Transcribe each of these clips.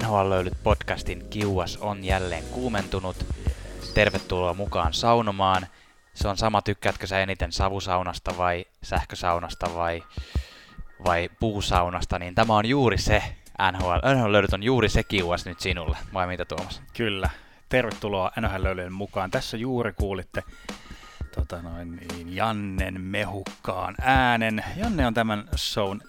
NHL löylyt podcastin kiuas on jälleen kuumentunut. Tervetuloa mukaan saunomaan. Se on sama, tykkäätkö sä eniten savusaunasta vai sähkösaunasta vai, vai puusaunasta, niin tämä on juuri se NHL. NHL löylyt on juuri se kiuas nyt sinulle, vai mitä Tuomas? Kyllä. Tervetuloa NHL löylyjen mukaan. Tässä juuri kuulitte tota noin, niin Jannen mehukkaan äänen. Janne on tämän shown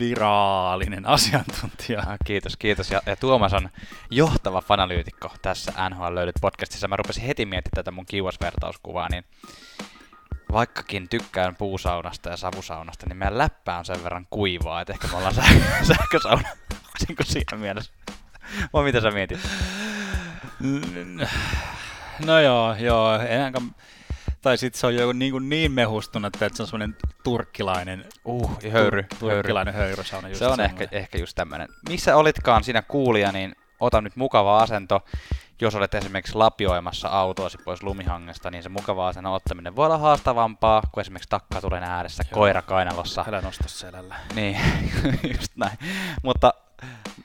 viraalinen asiantuntija. Ah, kiitos, kiitos. Ja, ja Tuomas on johtava fanalyytikko tässä NHL löydyt podcastissa. Mä rupesin heti miettimään tätä mun kiuasvertauskuvaa, niin vaikkakin tykkään puusaunasta ja savusaunasta, niin meidän läppä on sen verran kuivaa, että ehkä me ollaan säh- sähkösauna. Siinä mielessä? Vai mitä sä mietit? No joo, joo. Enkä, tai sitten se on jo niin, niin mehustunut, että se on semmoinen turkkilainen, Uh, höyry. tur, turkkilainen höyrysauna. Just Se on ehkä, ehkä just tämmöinen. Missä olitkaan siinä kuulija, niin ota nyt mukava asento. Jos olet esimerkiksi lapioimassa autoasi pois lumihangesta, niin se mukava asennon ottaminen voi olla haastavampaa, kuin esimerkiksi takkatulen ääressä Joo. koira kainalossa. Älä nosta selällä. Niin, just näin. Mutta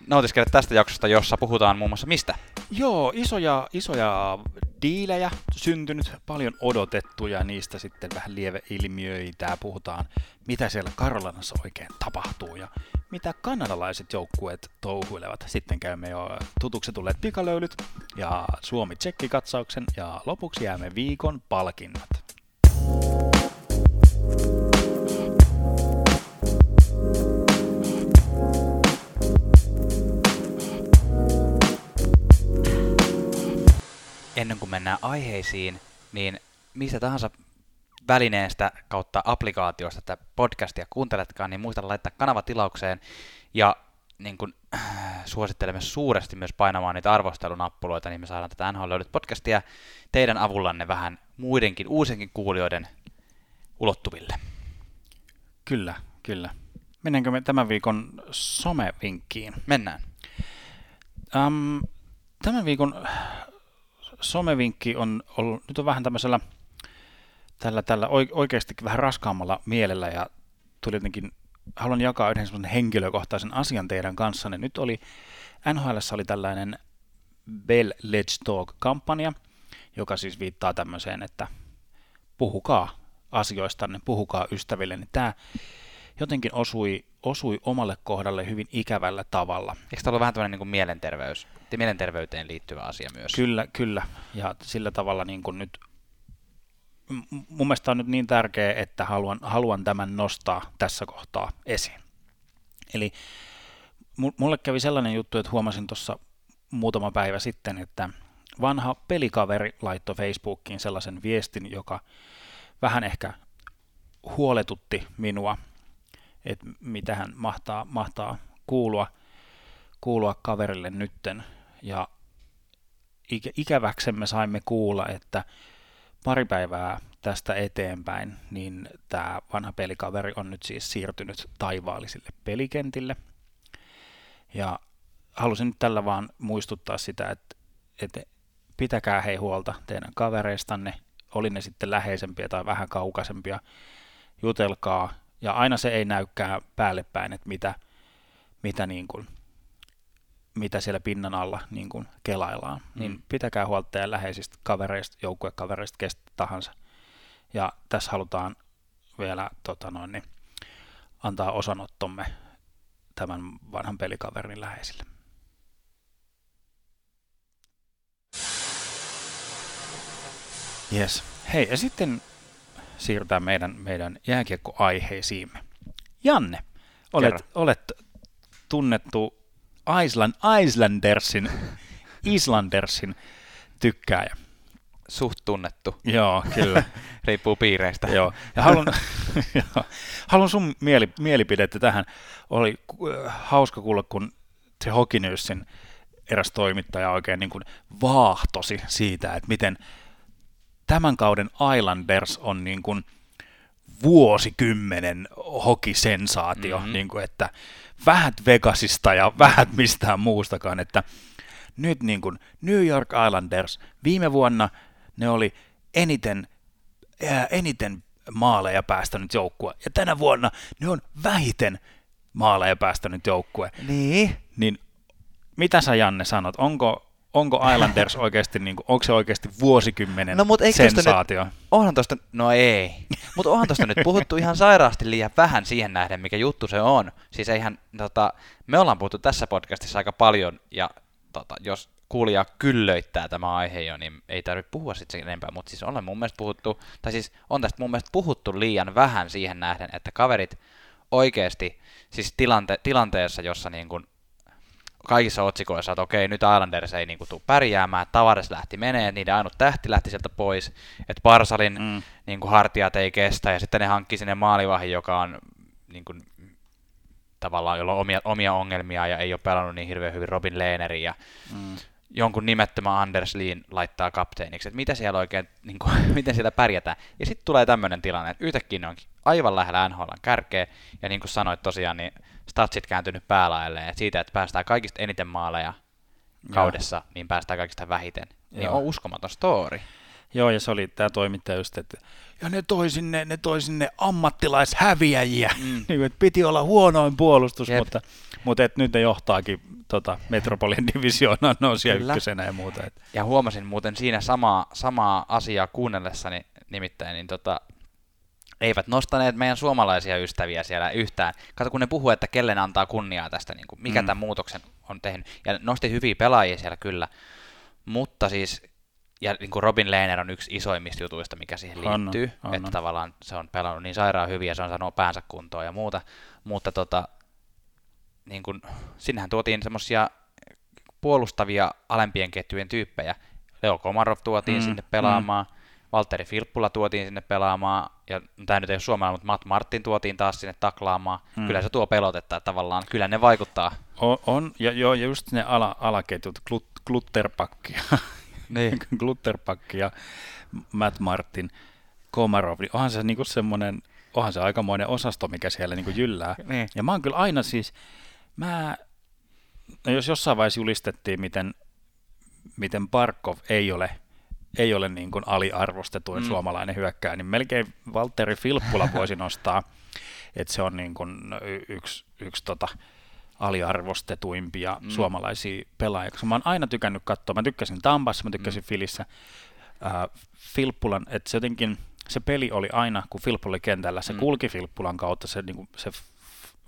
nautiskele tästä jaksosta, jossa puhutaan muun muassa mistä? Joo, isoja, isoja diilejä syntynyt, paljon odotettuja, niistä sitten vähän lieveilmiöitä. Puhutaan, mitä siellä Karolanassa oikein tapahtuu ja mitä kanadalaiset joukkueet touhuilevat. Sitten käymme jo tutuksi tulleet pikalöylyt ja Suomi-Tsekki-katsauksen ja lopuksi jäämme viikon palkinnat. Ennen kuin mennään aiheisiin, niin mistä tahansa välineestä kautta applikaatiosta tätä podcastia kuunteletkaan, niin muista laittaa kanava tilaukseen ja niin kuin, äh, suosittelemme suuresti myös painamaan niitä arvostelunappuloita, niin me saadaan tätä NHL löydyt podcastia teidän avullanne vähän muidenkin uusinkin kuulijoiden ulottuville. Kyllä, kyllä. Mennäänkö me tämän viikon somevinkkiin? Mennään. Um, tämän viikon somevinkki on ollut, nyt on vähän tämmöisellä tällä, tällä oi- oikeasti vähän raskaammalla mielellä ja tuli jotenkin, haluan jakaa yhden semmoisen henkilökohtaisen asian teidän kanssanne. Nyt oli, NHL oli tällainen Bell Let's Talk-kampanja, joka siis viittaa tämmöiseen, että puhukaa asioistanne, puhukaa ystäville, niin tämä jotenkin osui, osui omalle kohdalle hyvin ikävällä tavalla. Eikö tämä ollut vähän tämmöinen niin kuin mielenterveys, mielenterveyteen liittyvä asia myös? Kyllä, kyllä. Ja sillä tavalla niin kuin nyt, mun mielestä on nyt niin tärkeä, että haluan, haluan tämän nostaa tässä kohtaa esiin. Eli mu- mulle kävi sellainen juttu, että huomasin tuossa muutama päivä sitten, että vanha pelikaveri laittoi Facebookiin sellaisen viestin, joka vähän ehkä huoletutti minua, että mitä hän mahtaa, mahtaa kuulua, kuulua kaverille nytten. Ja ikä, ikäväksemme saimme kuulla, että pari päivää tästä eteenpäin, niin tämä vanha pelikaveri on nyt siis siirtynyt taivaallisille pelikentille. Ja halusin nyt tällä vaan muistuttaa sitä, että, että pitäkää hei huolta teidän kavereistanne, oli ne sitten läheisempiä tai vähän kaukaisempia, jutelkaa. Ja aina se ei näykään päälle päin, että mitä, mitä, niin kuin, mitä siellä pinnan alla niin kuin kelaillaan. Mm. Niin pitäkää huolta teidän läheisistä kavereista, joukkuekavereista, kestä tahansa. Ja tässä halutaan vielä tota noin, niin, antaa osanottomme tämän vanhan pelikaverin läheisille. Yes. Hei, ja sitten siirrytään meidän, meidän jääkiekkoaiheisiimme. Janne, olet, olet tunnettu Island, Islandersin, Islandersin tykkääjä. Suht tunnettu. Joo, kyllä. Riippuu piireistä. Joo. Ja haluan, haluan sun mieli, mielipidettä tähän. Oli äh, hauska kuulla, kun se Hockey Newsin eräs toimittaja oikein niin kuin vaahtosi siitä, että miten tämän kauden Islanders on niin kuin vuosikymmenen hokisensaatio, Mhm. mm-hmm. niin kuin, että vähät Vegasista ja vähät mistään muustakaan, että nyt niin kuin New York Islanders viime vuonna ne oli eniten, ää, eniten maaleja päästänyt joukkue, ja tänä vuonna ne on vähiten maaleja päästänyt joukkue. Niin. Niin mitä sä Janne sanot? Onko, onko Islanders oikeasti, niin kuin, onko se oikeasti vuosikymmenen No, mut sensaatio? Nyt, onhan tosta, no ei, mutta onhan tosta nyt puhuttu ihan sairaasti liian vähän siihen nähden, mikä juttu se on. Siis eihän, tota, me ollaan puhuttu tässä podcastissa aika paljon, ja tota, jos kuulija kyllöittää tämä aihe jo, niin ei tarvitse puhua sitten enempää, mutta siis ollaan mun mielestä puhuttu, tai siis on tästä mun mielestä puhuttu liian vähän siihen nähden, että kaverit oikeasti, siis tilante, tilanteessa, jossa niin kuin kaikissa otsikoissa, että okei, nyt Islanders ei niin kuin, tule pärjäämään, Tavares lähti menee, niiden ainut tähti lähti sieltä pois, että Parsalin mm. niin kuin, hartiat ei kestä, ja sitten ne hankki sinne maalivahin, joka on niin kuin, tavallaan, jolla on omia, omia ongelmia ja ei ole pelannut niin hirveän hyvin Robin Lehnerin ja mm. jonkun nimettömän Anders Leen laittaa kapteeniksi, että mitä siellä oikein, niin kuin, miten siellä pärjätään. Ja sitten tulee tämmöinen tilanne, että yhtäkkiä ne onkin aivan lähellä NHL kärkeä, ja niin kuin sanoit tosiaan, niin statsit kääntynyt päälaelleen, että siitä, että päästään kaikista eniten maaleja kaudessa, Joo. niin päästään kaikista vähiten. Niin Joo. on uskomaton story. Joo, ja se oli tämä toimittaja just, että ja ne toi sinne, ne toi sinne ammattilaishäviäjiä, mm. niin, että piti olla huonoin puolustus, Jep. mutta, mutta et nyt ne johtaakin tota, Metropolian divisioonaan nousia ykkösenä ja muuta. Et. Ja huomasin muuten siinä samaa, samaa asiaa kuunnellessani nimittäin, niin tota, eivät nostaneet meidän suomalaisia ystäviä siellä yhtään. Kato, kun ne puhuu, että kelle antaa kunniaa tästä, niin kuin, mikä mm. tämän muutoksen on tehnyt. Ja nosti hyviä pelaajia siellä kyllä, mutta siis ja niin kuin Robin Lehner on yksi isoimmista jutuista, mikä siihen liittyy, on, on, että tavallaan se on pelannut niin sairaan hyvin ja se on saanut päänsä kuntoon ja muuta, mutta tota, niin kuin, sinnehän tuotiin semmoisia puolustavia alempien ketjujen tyyppejä. Leo Komarov tuotiin mm, sinne pelaamaan, mm. Valtteri Filppula tuotiin sinne pelaamaan, ja tämä nyt ei ole suomalainen, mutta Matt Martin tuotiin taas sinne taklaamaan. Mm. Kyllä se tuo pelotetta, että tavallaan kyllä ne vaikuttaa. On, on ja, jo, ja just ne ala, alaketjut, glut, Glutterpakki niin. Glutterpack ja Matt Martin, Komarov, niin onhan se niinku semmoinen, onhan se aikamoinen osasto, mikä siellä niinku jyllää. Niin. Ja mä oon kyllä aina siis, mä, no jos jossain vaiheessa julistettiin, miten, miten Barkov ei ole ei ole niin kuin aliarvostetuin mm. suomalainen hyökkääjä, niin melkein Valtteri Filppula voisi nostaa, että se on niin kuin yksi, yksi tota, aliarvostetuimpia mm. suomalaisia pelaajia, koska mä oon aina tykännyt katsoa, mä tykkäsin Tampassa, mä tykkäsin mm. Filissä, äh, Filppulan, että se jotenkin, se peli oli aina, kun Filppula oli kentällä, se mm. kulki Filppulan kautta, se, niin kuin, se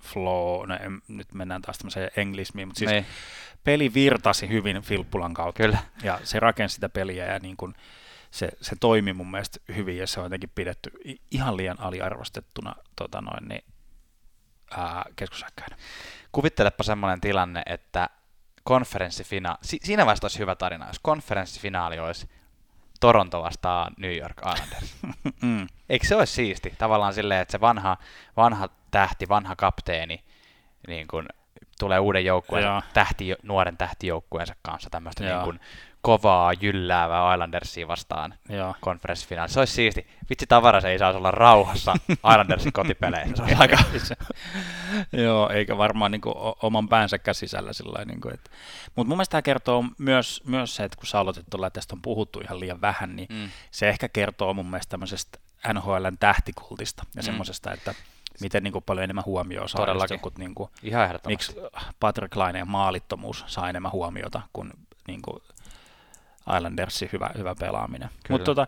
flow, no en, nyt mennään taas tämmöiseen englismiin, mutta siis niin. Peli virtasi hyvin Filppulan kautta, Kyllä. ja se rakensi sitä peliä, ja niin kuin, se, se toimi mun mielestä hyvin, ja se on jotenkin pidetty ihan liian aliarvostettuna tota noin, niin, keskusäkkäinen. Kuvittelepa semmoinen tilanne, että konferenssifinaali, si- siinä vaiheessa olisi hyvä tarina, jos konferenssifinaali olisi Toronto vastaan New York Islanders. mm. Eikö se olisi siisti? Tavallaan silleen, että se vanha, vanha tähti, vanha kapteeni niin kun tulee uuden joukkueen, tähti, nuoren tähtijoukkueensa kanssa tämmöistä niin kun kovaa, jylläävää Islandersia vastaan konferenssifinaali. Se olisi siisti. Vitsi Tavaras ei saisi olla rauhassa Islandersin kotipeleissä. Se aika... Joo, eikä varmaan niin kuin, oman päänsä sisällä sillä niin kuin, että... Mutta mun mielestä tämä kertoo myös, myös se, että kun sä aloitit tuolla, että tästä on puhuttu ihan liian vähän, niin mm. se ehkä kertoo mun mielestä tämmöisestä NHLn tähtikultista ja mm. semmoisesta, että miten niin kuin, paljon enemmän huomioon saa jotkut, niin kuin, Ihan miksi Patrick Laineen maalittomuus saa enemmän huomiota kuin, niin kuin Islandersin hyvä, hyvä pelaaminen. Mutta tota,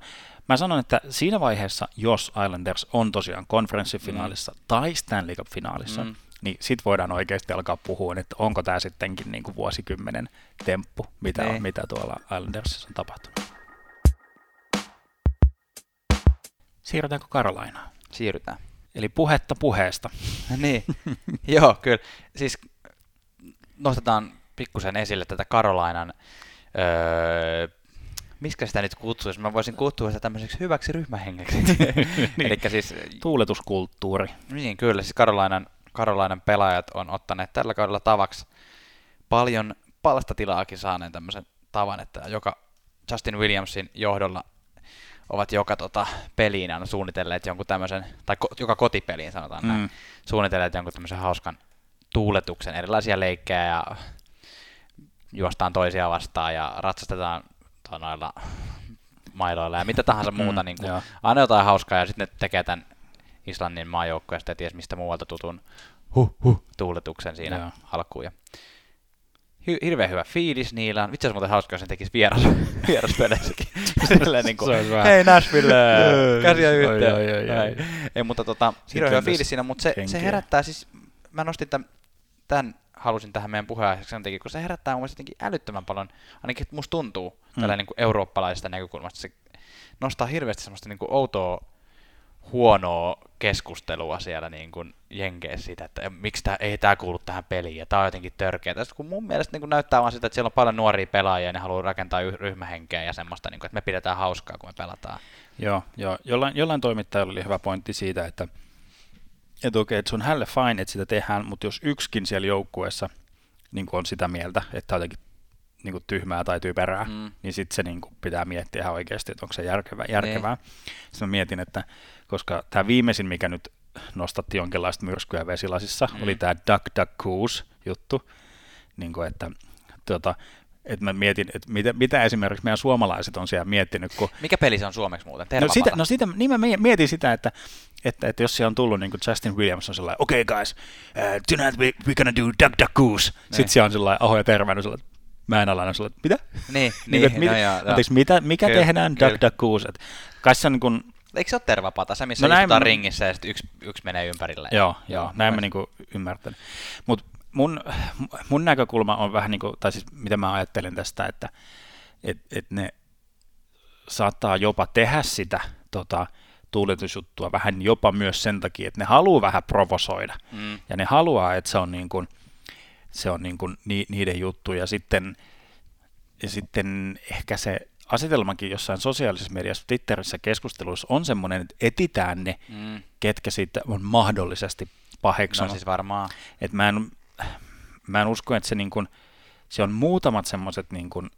mä sanon, että siinä vaiheessa, jos Islanders on tosiaan konferenssifinaalissa mm. tai Stanley Cup-finaalissa, mm. niin sit voidaan oikeasti alkaa puhua, että onko tämä sittenkin niin kuin vuosikymmenen temppu, mitä, on, niin. mitä tuolla Islandersissa on tapahtunut. Siirrytäänkö Karolainaan? Siirrytään. Eli puhetta puheesta. niin, joo, kyllä. Siis nostetaan pikkusen esille tätä Karolainan öö, miskä sitä nyt kutsuisi? Mä voisin kutsua sitä tämmöiseksi hyväksi ryhmähengeksi. niin. Eli siis... Tuuletuskulttuuri. Niin, kyllä. Siis Karolainan, Karolainan pelaajat on ottaneet tällä kaudella tavaksi paljon palstatilaakin saaneen tämmöisen tavan, että joka Justin Williamsin johdolla ovat joka tota, peliin aina suunnitelleet jonkun tämmöisen, tai ko, joka kotipeliin sanotaan mm. näin, suunnitelleet jonkun tämmöisen hauskan tuuletuksen, erilaisia leikkejä ja juostaan toisia vastaan ja ratsastetaan noilla mailoilla ja mitä tahansa muuta. Mm, niin kuin, aina jotain hauskaa ja sitten ne tekee tämän Islannin maajoukkueesta ja ties mistä muualta tutun huh, huh, tuuletuksen siinä joo. alkuun. Ja hy- hirveän hyvä fiilis niillä on. Vitsi olisi muuten hauska, jos ne tekisi vieras, vieraspeleissäkin. Silleen niin kuin, Se olisi vähän- hei Nashville, käsiä yhteen. oi, oi, oi. Ei, mutta tota, hirveän hyvä fiilis siinä, mutta se, se herättää siis, mä nostin tämän, tämän halusin tähän meidän puheenaiheeksi sen takia, kun se herättää mun jotenkin älyttömän paljon, ainakin musta tuntuu Mm. tällä niin kuin eurooppalaisesta näkökulmasta, se nostaa hirveästi semmoista niin kuin outoa, huonoa keskustelua siellä niin kuin Jenkeissä siitä, että miksi tää, ei tämä kuulu tähän peliin ja tämä on jotenkin törkeä. Kun mun mielestä niin kuin näyttää vaan sitä, että siellä on paljon nuoria pelaajia ja ne haluaa rakentaa yh- ryhmähenkeä ja semmoista, niin kuin, että me pidetään hauskaa, kun me pelataan. Joo, joo. Jollain, jollain toimittajalla oli hyvä pointti siitä, että, että okei, että se on hälle fine, että sitä tehdään, mutta jos yksikin siellä joukkueessa niin on sitä mieltä, että on jotenkin niin kuin tyhmää tai typerää, Mm. niin sitten se niin kuin pitää miettiä ihan oikeasti, että onko se järkevää. järkevää. Sitten mä mietin, että koska tämä viimeisin, mikä nyt nostatti jonkinlaista myrskyä vesilasissa, Mm. oli tämä Duck Duck Goose juttu, niin kuin, että, tuota, että mä mietin, että mitä, mitä esimerkiksi meidän suomalaiset on siellä miettinyt, kun Mikä peli se on suomeksi muuten? No sitä, no sitä, niin mä mietin sitä, että, että, että jos siellä on tullut niin kuin Justin Williams on sellainen, okay guys, uh, tonight we, we're gonna do Duck Duck Goose. Niin. Sitten siellä on sellainen Aho ja Tervainen sellainen, mä en ala sellainen, mitä? Niin, Niin, niin, että mitä, no joo, joo. anteeksi, mitä, mikä Kyllä, tehdään kyllä. Duck Duck Goose? Et Kai se on niin kuin, Eikö se ole tervapata, se missä No näin istutaan mä- ringissä ja sitten yksi, yksi menee ympärille? joo, joo, näin mä niin kuin ymmärtänyt. Mutta mun, mun näkökulma on vähän niin kuin, tai siis mitä mä ajattelen tästä, että et, et ne saattaa jopa tehdä sitä tota, tuuletusjuttua vähän jopa myös sen takia, että ne haluaa vähän provosoida. Mm. Ja ne haluaa, että se on, niin kuin, se on niin kuin ni, niiden juttu. Ja sitten, ja sitten ehkä se asetelmakin jossain sosiaalisessa mediassa, Twitterissä keskusteluissa on semmoinen, että etitään ne, Mm. ketkä siitä on mahdollisesti No paheksunut. siis varmaan. Et mä, en, mä en usko, että se, niin kuin, se on muutamat semmoiset niin kuin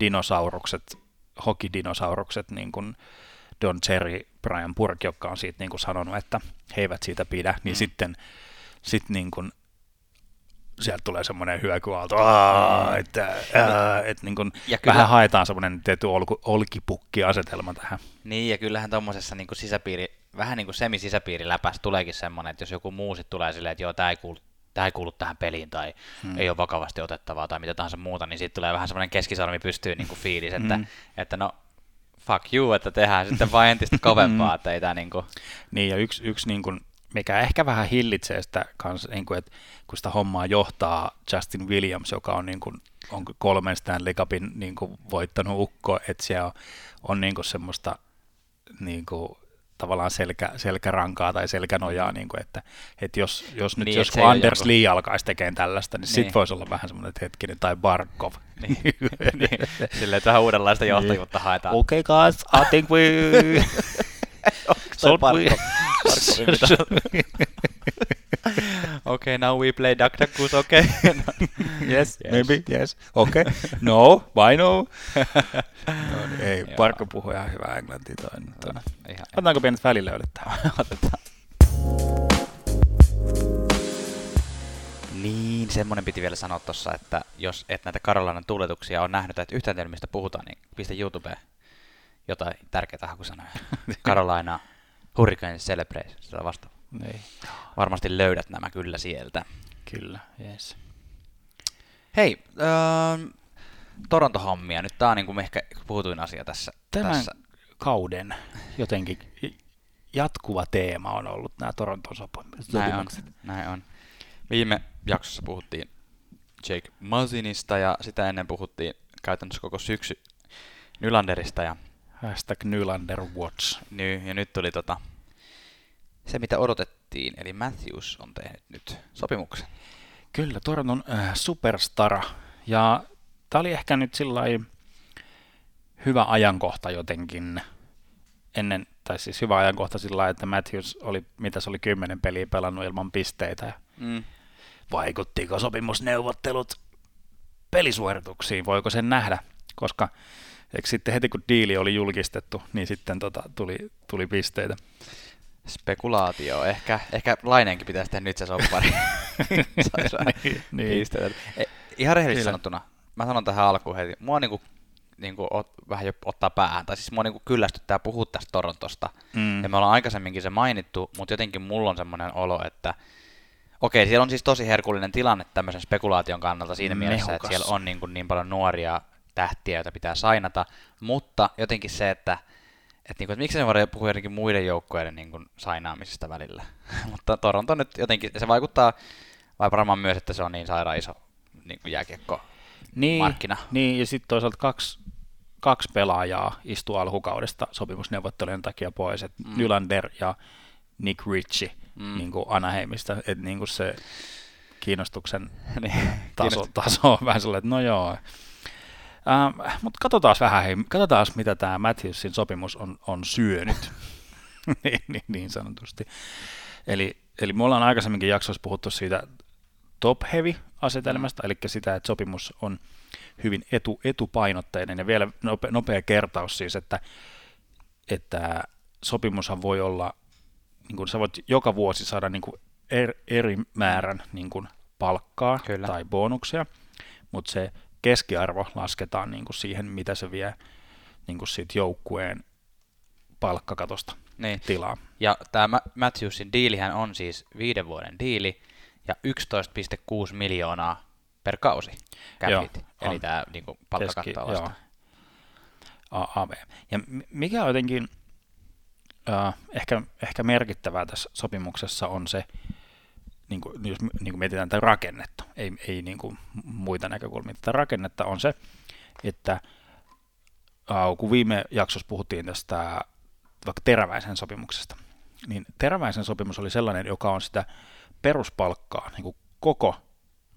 dinosaurukset, hokidinosaurukset, niin kuin Don Cherry, Brian Burke, jotka on siitä niin kuin sanonut, että he eivät siitä pidä, niin Mm. sitten sit niin kuin, sieltä tulee semmoinen hyökyaalto, "Aa, että, ää", että niin kuin Ja kyllä- vähän haetaan semmoinen tietty olkipukki-asetelma tähän. Niin, ja kyllähän tuommoisessa niin sisäpiiri, vähän niin kuin semisisäpiiriläpässä tuleekin semmoinen, että jos joku muu sit tulee silleen, että joo, tämä ei kuulu tämä ei kuulu tähän peliin tai Mm. mm. ei ole vakavasti otettavaa tai mitä tahansa muuta, niin siitä tulee vähän semmoinen keskisormi pystyy niin kuin fiilis, että, Mm. mm. että no fuck you, että tehdään sitten vain entistä kovempaa, että ei tämä niin kuin, Niin, ja yksi, yksi niin kuin, mikä ehkä vähän hillitsee sitä, kans, niin kuin, että kun sitä hommaa johtaa Justin Williams, joka on, niin kuin, on kolmen Stanley Cupin niin kuin, voittanut ukko, että siellä on, on niin kuin semmoista niin kuin, tavallaan selkä, selkärankaa tai selkänojaa, niin kuin, että, että jos, jos nyt Niin, jos että Anders joku- Lee alkaisi tekemään tällaista, niin, niin. sitten Niin. voisi olla vähän semmoinen hetkinen, tai Barkov. niin, niin, silleen, että vähän uudenlaista johtajuutta haetaan. Okay guys, I think we... Toi Sort we- Barkov- Barkovin mitä- Okay, now we play Duck Duck Goose, okay. Yes, Yes. maybe, yes. Okay. No, why no? no niin, ei. Parkko puhuu ihan hyvää englantia toi. Ihan, Otetaanko pienet välilöydät tähän? Otetaan. Niin, semmoinen piti vielä sanoa tuossa, että jos et näitä Karolainen tuuletuksia on nähnyt, että yhtään teillä mistä puhutaan, niin pistä YouTubeen jotain tärkeitä hakusanoja. Carolina Hurricane Celebration, sitä vasta. Niin, Varmasti löydät nämä kyllä sieltä. kyllä, yes. Hei, öö, Toronto-hommia. Nyt tää on niin kuin ehkä puhutuin asia tässä. Tämän tässä. kauden jotenkin jatkuva teema on ollut nämä Toronton sopimukset. Näin on, näin on. Viime jaksossa puhuttiin Jake Mazinista ja sitä ennen puhuttiin käytännössä koko syksy Nylanderista ja, Hashtag Nylander Watch. ny, ja nyt tuli tota, se, mitä odotettiin, eli Matthews on tehnyt nyt sopimuksen. Kyllä, Toronton äh, superstara. Ja tämä oli ehkä nyt sillä hyvä ajankohta jotenkin ennen, tai siis hyvä ajankohta sillä että Matthews oli, mitä se oli, kymmenen peliä pelannut ilman pisteitä. Mm. vaikuttiko sopimusneuvottelut pelisuorituksiin, voiko sen nähdä, koska eikö sitten heti kun diili oli julkistettu, niin sitten tota, tuli, tuli pisteitä. Spekulaatio. Ehkä, ehkä Laineenkin pitäisi tehdä nyt se soppari. Niin, niin. E, ihan rehellisesti Kyllä. sanottuna, mä sanon tähän alkuun heti, mua niinku, niinku ot, vähän jo ottaa päähän, tai siis mua niinku kyllästyttää puhua tästä Torontosta. Mm. Ja me ollaan aikaisemminkin se mainittu, mutta jotenkin mulla on semmoinen olo, että Okei, siellä on siis tosi herkullinen tilanne tämmöisen spekulaation kannalta siinä Mehukas. mielessä, että siellä on niin, kuin niin paljon nuoria tähtiä, joita pitää sainata, mutta jotenkin se, että, että, niin kuin, että miksi se voidaan puhua jotenkin muiden joukkueiden niin kuin sainaamisesta välillä. mutta Toronto nyt jotenkin, se vaikuttaa, vai varmaan myös, että se on niin sairaan iso niin kuin jääkiekko Niin, markkina. niin ja sitten toisaalta kaksi, kaksi pelaajaa istuu alkukaudesta sopimusneuvottelujen takia pois, että mm. Nylander ja Nick Ritchie mm. niin kuin Anaheimista, että niin kuin se kiinnostuksen niin, taso, taso on vähän sellainen, että no joo. Ähm, Mutta katsotaan vähän, hei, katsotaan mitä tämä Matthewsin sopimus on, on syönyt, niin, niin, niin sanotusti. Eli, eli me ollaan aikaisemminkin jaksossa puhuttu siitä top heavy asetelmasta, eli sitä, että sopimus on hyvin etu, etupainotteinen, ja vielä nopea, nopea kertaus siis, että, että sopimushan voi olla, niin kuin sä voit joka vuosi saada niin kuin er, eri määrän niin kuin palkkaa Kyllä. tai bonuksia, mutta se keskiarvo lasketaan niin kuin siihen, mitä se vie niin kuin siitä joukkueen palkkakatosta niin. tilaa. Ja tämä Matthewsin diilihän on siis viiden vuoden diili ja 11,6 miljoonaa per kausi hit. Eli on. tämä niin palkkakattoa Keski- vasta. A- AV. Ja mikä on jotenkin äh, ehkä, ehkä merkittävää tässä sopimuksessa on se, niin kuin, jos niin kuin mietitään tätä rakennetta, ei, ei niin kuin muita näkökulmia, tätä rakennetta on se, että kun viime jaksossa puhuttiin tästä vaikka teräväisen sopimuksesta, niin teräväisen sopimus oli sellainen, joka on sitä peruspalkkaa, niin kuin koko,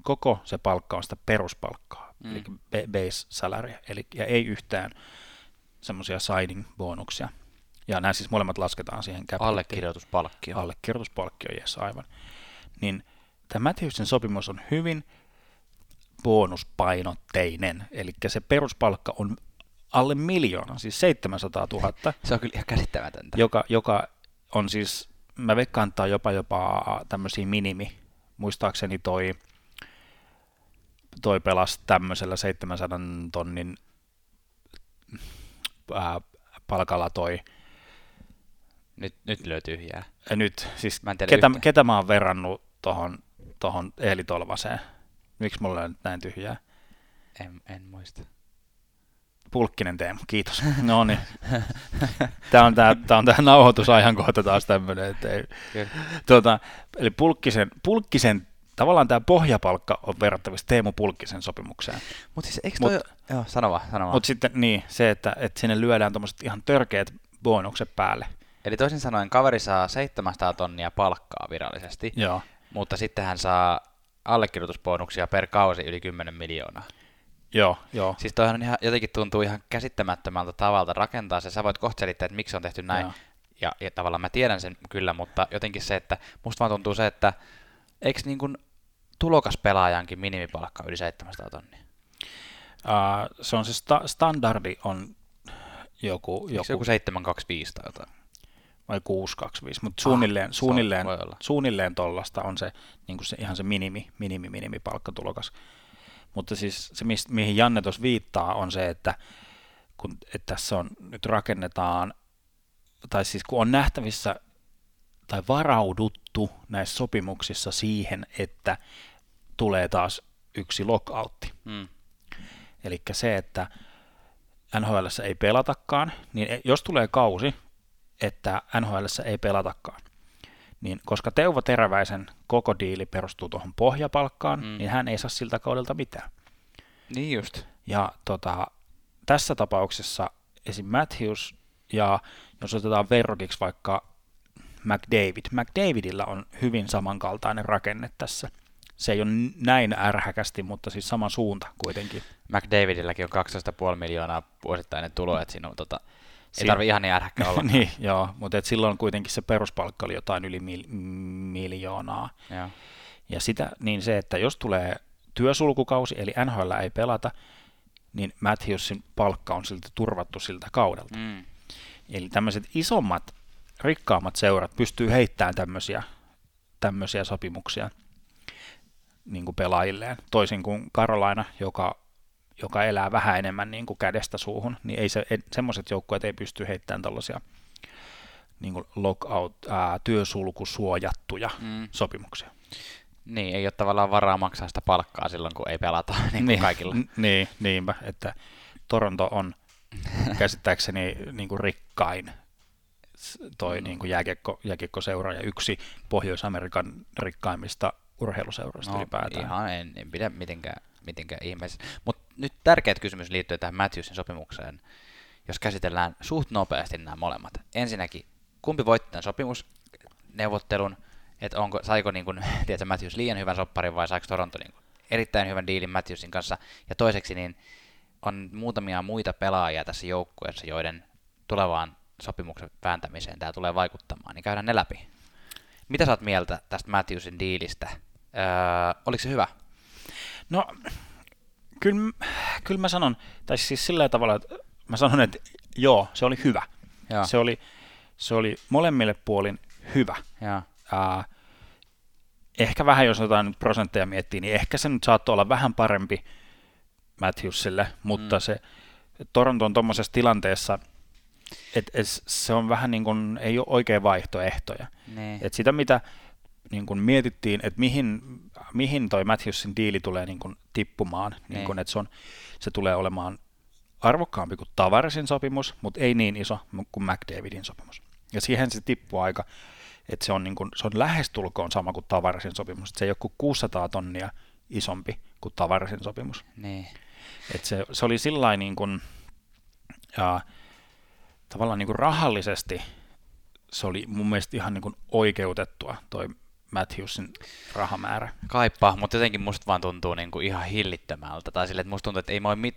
koko se palkka on sitä peruspalkkaa, mm. eli ba- base salary, eli, ja ei yhtään semmoisia signing-bonuksia. Ja nämä siis molemmat lasketaan siihen cap Allekirjoituspalkkio. allekirjoituspalkkio, yes, aivan. Niin tämä Matthewsin sopimus on hyvin bonuspainotteinen, eli se peruspalkka on alle miljoona, siis 700 000, Se on kyllä ihan käsittämätöntä. joka, joka on siis, mä veikkaan, että jopa jopa tämmöisiä minimi, muistaakseni toi, toi pelasi tämmöisellä 700 tonnin ää, palkalla toi, Nyt, nyt löytyy tyhjää. nyt, siis Mä ketä, yhtään. ketä mä oon verrannut tohon, tohon Eeli Tolvaseen? Miksi mulla on nyt näin tyhjää? En, en muista. Pulkkinen Teemu, kiitos. No niin. Tämä on tämä, tämä on tämä nauhoitusajankohta taas tämmöinen, että ei, tuota, eli Pulkkisen, Pulkkisen, tavallaan tämä pohjapalkka on verrattavissa Teemu Pulkkisen sopimukseen. Mutta siis eikö Mut- toi... Joo, sano vaan, sano vaan. Mutta sitten niin, se, että, että sinne lyödään tuommoiset ihan törkeät bonukset päälle. Eli toisin sanoen kaveri saa 700 tonnia palkkaa virallisesti, Joo. Mutta sitten hän saa allekirjoitusbonuksia per kausi yli 10 miljoonaa. Joo, joo. Siis toihan on ihan, jotenkin tuntuu ihan käsittämättömältä tavalta rakentaa se. Sä voit kohta selittää, että miksi se on tehty näin. Joo. Ja, ja tavallaan mä tiedän sen kyllä, mutta jotenkin se, että musta vaan tuntuu se, että eikö niin kuin tulokaspelaajankin minimipalkka yli 700 tonnia? Uh, se on se sta- standardi on joku, Joku, joku, joku 725 tai jotain? Vai 625, mutta suunnilleen, Ah, suunnilleen, suunnilleen tollasta on se, niin kuin se ihan se minimi, minimi, minimi palkkatulokas. Mutta siis se, mihin Janne tuossa viittaa, on se, että kun että tässä on, nyt rakennetaan, tai siis kun on nähtävissä tai varauduttu näissä sopimuksissa siihen, että tulee taas yksi lockoutti. Mm. Eli se, että NHL ei pelatakaan, niin e- jos tulee kausi, että NHL ei pelatakaan, niin koska Teuvo Teräväisen koko diili perustuu tuohon pohjapalkkaan, Mm. niin hän ei saa siltä kaudelta mitään. Niin just. Ja tota, tässä tapauksessa esim. Matthews ja jos otetaan verrokiksi vaikka McDavid, McDavidillä on hyvin samankaltainen rakenne tässä. Se ei ole näin ärhäkästi, mutta siis sama suunta kuitenkin. McDavidilläkin on 12,5 miljoonaa vuosittainen tulo, että siinä on tota, ei Siin- tarvi ihan niin ärhäkkä olla. niin, joo, mutta et silloin kuitenkin se peruspalkka oli jotain yli mil- miljoonaa. Joo. Ja sitä, niin se, että jos tulee työsulkukausi, eli NHL ei pelata, niin Matthewsin palkka on siltä turvattu siltä kaudelta. Mm. Eli tämmöiset isommat, rikkaammat seurat pystyy heittämään tämmöisiä, tämmöisiä sopimuksia niin kuin pelaajilleen. Toisin kuin Carolina, joka, joka elää vähän enemmän niin kuin kädestä suuhun, niin ei se, semmoiset joukkueet ei pysty heittämään tällaisia niin kuin lockout, ää, työsulkusuojattuja Mm. sopimuksia. Niin, ei ole tavallaan varaa maksaa sitä palkkaa silloin, kun ei pelata niin kuin niin, kaikilla. Niin, niinpä, että Toronto on käsittääkseni niin kuin rikkain toi Mm. niin kuin jääkiekko, jääkiekkoseura ja yksi Pohjois-Amerikan rikkaimmista urheiluseuroista No, ylipäätään. ihan en, en pidä mitenkään, mitenkään ihmeessä. Mutta nyt tärkeät kysymys liittyy tähän Matthewsin sopimukseen, jos käsitellään suht nopeasti nämä molemmat. Ensinnäkin, kumpi voitti tämän sopimusneuvottelun, että onko, saiko niin kuin, tiedätkö, Matthews liian hyvän sopparin vai saiko Toronto niin kuin, erittäin hyvän diilin Matthewsin kanssa. Ja toiseksi, niin on muutamia muita pelaajia tässä joukkueessa, joiden tulevaan sopimuksen vääntämiseen tämä tulee vaikuttamaan, niin käydään ne läpi. Mitä sä oot mieltä tästä Matthewsin diilistä? Öö, oliko se hyvä? No, kyllä, kyllä mä sanon, tai siis sillä tavalla, että mä sanon, että joo, se oli hyvä. Joo. Se oli, se oli molemmille puolin hyvä. Joo. Ää, ehkä vähän, jos jotain prosentteja miettii, niin ehkä se nyt saattoi olla vähän parempi Matthewsille, mutta Mm. mm. se Toronto on tuommoisessa tilanteessa, että et se on vähän niin kuin, ei ole oikein vaihtoehtoja. Niin. Et sitä, mitä niin kuin mietittiin, että mihin, mihin toi Matthewsin diili tulee niin kuin tippumaan, niin Niin. kuin, että se, on, se tulee olemaan arvokkaampi kuin Tavarisin sopimus, mutta ei niin iso kuin McDavidin sopimus. Ja siihen se tippuu aika, että se on, niin kuin, se on lähestulkoon sama kuin Tavarisin sopimus. Et se ei ole kuin 600 tonnia isompi kuin Tavarisin sopimus. niin. Et se, se oli sillä niin kuin, ja, tavallaan niin kuin rahallisesti se oli mun mielestä ihan niin kuin oikeutettua toi Matthewsin rahamäärä. Kaippaa, mutta jotenkin musta vaan tuntuu niinku ihan hillittömältä. Tai sille, että musta tuntuu, että ei moi mit...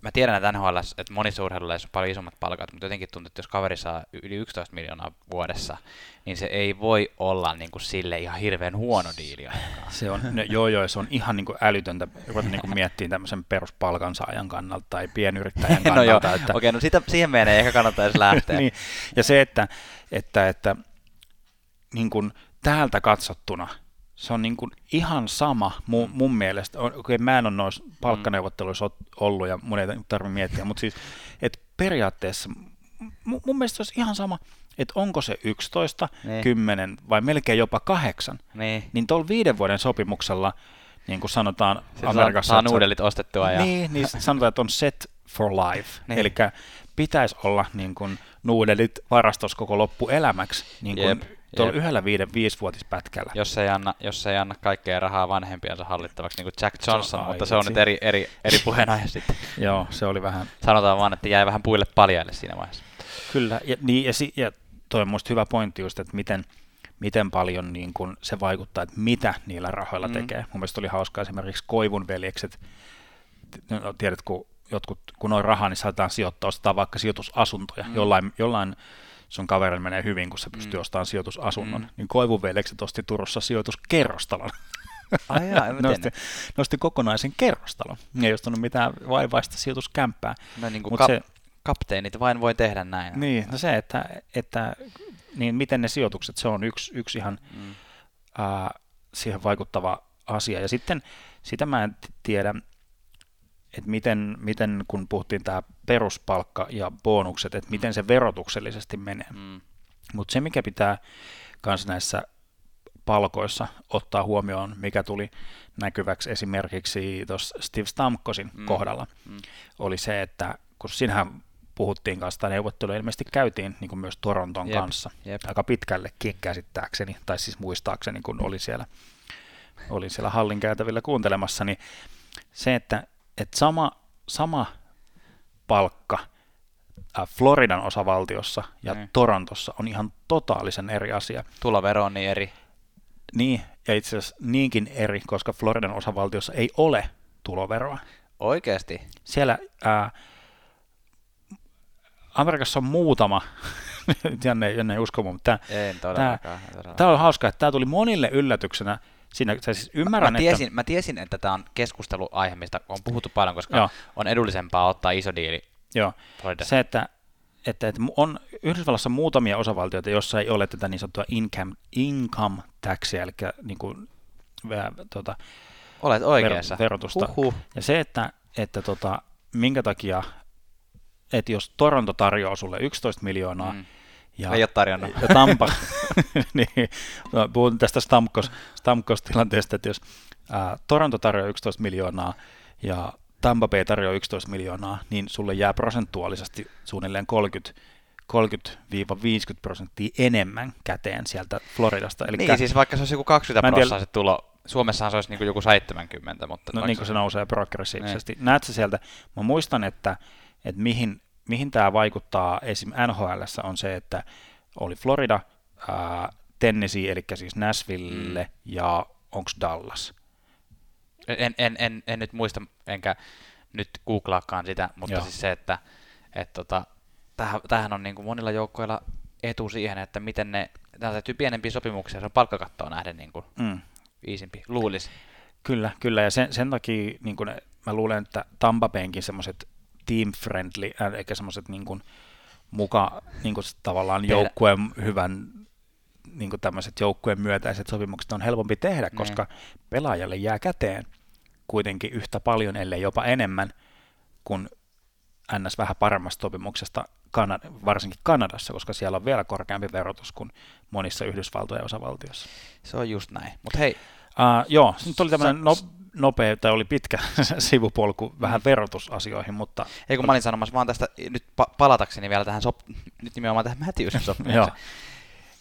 Mä tiedän, että NHL, että monissa urheiluissa on paljon isommat palkat, mutta jotenkin tuntuu, että jos kaveri saa yli 11 miljoonaa vuodessa, niin se ei voi olla niin kuin sille ihan hirveän huono diili ainakaan. Se on, ne, joo joo, se on ihan niin kuin älytöntä, ruveta niin kuin miettimään tämmöisen peruspalkansaajan kannalta tai pienyrittäjän no joo, kannalta. että, okei, no sitä, siihen meidän ei ehkä kannata edes lähteä. niin, ja se, että, että, että niin kuin täältä katsottuna se on niin kuin ihan sama mun, mun mielestä. Okei, mä en ole noissa palkkaneuvotteluissa ot- ollut ja mun ei tarvitse miettiä, mutta siis, että periaatteessa mun, mun mielestä se olisi ihan sama, että onko se 11, Niin. 10 vai melkein jopa kahdeksan, Niin. niin tuolla viiden vuoden sopimuksella, niin kuin sanotaan Sitten Amerikassa, saa nuudelit ostettua ja niin, niin sanotaan, että on set for life. Niin. Eli pitäisi olla niin kuin, nuudelit varastossa koko loppuelämäksi niin kuin Jep, tuolla jep. yhdellä viiden, viisivuotispätkällä. jos ei, anna, jos ei anna kaikkea rahaa vanhempiansa hallittavaksi, niin kuin Jack Johnson, ai mutta se on nyt eri, eri, eri puheenaihe sitten. Joo, se oli vähän, Sanotaan vaan, että jäi vähän puille paljaille siinä vaiheessa. kyllä, ja, niin, ja, si, ja toi on musta hyvä pointti just, että miten, miten paljon niin kun se vaikuttaa, että mitä niillä rahoilla Mm. tekee. Mun mielestä oli hauska esimerkiksi Koivun veljekset, no, tiedät, kun jotkut, kun on rahaa, niin saatetaan sijoittaa, ostetaan vaikka sijoitusasuntoja. Mm. Jollain, jollain sun kaverilla menee hyvin, kun se pystyy Mm. mm. ostamaan sijoitusasunnon. Mm. Mm. Niin Koivun veljekset osti Turussa sijoituskerrostalon. Ai jaa, en mä ne osti, tiennyt. ne osti kokonaisen kerrostalon. Ne ei ostanut mitään vaivaista sijoituskämppää. No niin kuin Mut kap- se, kapteenit vain voi tehdä näin. niin, no se, että, että niin miten ne sijoitukset, se on yksi, yksi ihan Mm. ää, siihen vaikuttava asia. Ja sitten sitä mä en tiedä, että miten, miten kun puhuttiin tämä peruspalkka ja bonukset, että miten se verotuksellisesti menee. Mm. Mutta se, mikä pitää myös näissä palkoissa ottaa huomioon, mikä tuli näkyväksi esimerkiksi tuossa Steve Stamkosin Mm. kohdalla, Mm. oli se, että kun sinähän puhuttiin kanssa, tai neuvottelu ilmeisesti käytiin niin kuin myös Toronton Jep, kanssa jep. aika pitkällekin käsittääkseni, tai siis muistaakseni, kun oli siellä, oli siellä hallin käytävillä kuuntelemassa, niin se, että, että sama, sama palkka äh, Floridan osavaltiossa ja Niin. Torontossa on ihan totaalisen eri asia. Tulovero on niin eri. Niin, ja itse asiassa niinkin eri, koska Floridan osavaltiossa ei ole tuloveroa. Oikeesti? Siellä ää, Amerikassa on muutama, Janne, Janne ei usko mua, mutta tämä, En todellakaan. en todellakaan. tämä on hauska, että tämä tuli monille yllätyksenä. Siinä, sä siis ymmärrän, mä, tiesin, mä tiesin, että tämä on keskusteluaihe, mistä on puhuttu paljon, koska Joo. on edullisempaa ottaa iso diili että, joo, Floridassa. se, että, että, että on Yhdysvallassa muutamia osavaltioita, joissa ei ole tätä niin sanottua income, income taxia, eli niin kuin, vä, tota, Olet oikeassa. Ver- verotusta. Huhhuh. Ja se, että, että tota, minkä takia, että jos Toronto tarjoaa sulle 11 miljoonaa Mm. Ja, Ei ole tarjonnut. Ja Tampa, niin, no, puhun tästä Stamkos, Stamkos-tilanteesta, että jos ää, Toronto tarjoaa 11 miljoonaa ja Tampa Bay tarjoaa 11 miljoonaa, niin sulle jää prosentuaalisesti suunnilleen 30 30-50 prosenttia enemmän käteen sieltä Floridasta. Eli niin, siis vaikka se olisi joku 20 prosenttia se tulo, Suomessahan se olisi niin kuin joku 70, mutta... No niin kuin se nousee progressiivisesti. Niin. Näet sieltä? Mä muistan, että, että mihin, mihin tämä vaikuttaa esim. NHL on se, että oli Florida, ää, Tennessee, eli siis Nashville mm. ja onko Dallas? En, en, en, en, nyt muista, enkä nyt googlaakaan sitä, mutta Joo. siis se, että et tota, tähän, tähän on niin kuin monilla joukkoilla etu siihen, että miten ne, nämä täytyy pienempiä sopimuksia, se on palkkakattoa nähden niin kuin mm. viisimpi, luulisi. Kyllä, kyllä, ja sen, sen takia niin kuin mä luulen, että Tampa Baynkin semmoiset team friendly, äh, eikä semmoiset niin kuin, muka niin kuin tavallaan joukkueen hyvän niin kuin tämmöiset joukkueen myötäiset sopimukset on helpompi tehdä, mm. koska pelaajalle jää käteen kuitenkin yhtä paljon, ellei jopa enemmän kuin NS vähän paremmasta sopimuksesta, varsinkin Kanadassa, koska siellä on vielä korkeampi verotus kuin monissa Yhdysvaltojen osavaltioissa. Se on just näin. Mutta hei. Uh, joo, nyt oli tämmöinen no, nopea, tai oli pitkä sivupolku vähän verotusasioihin, mutta... Ei kun mä olin sanomassa vaan tästä, nyt pa- palatakseni vielä tähän, sop- nyt nimenomaan tähän Matthewsin sopimukseen,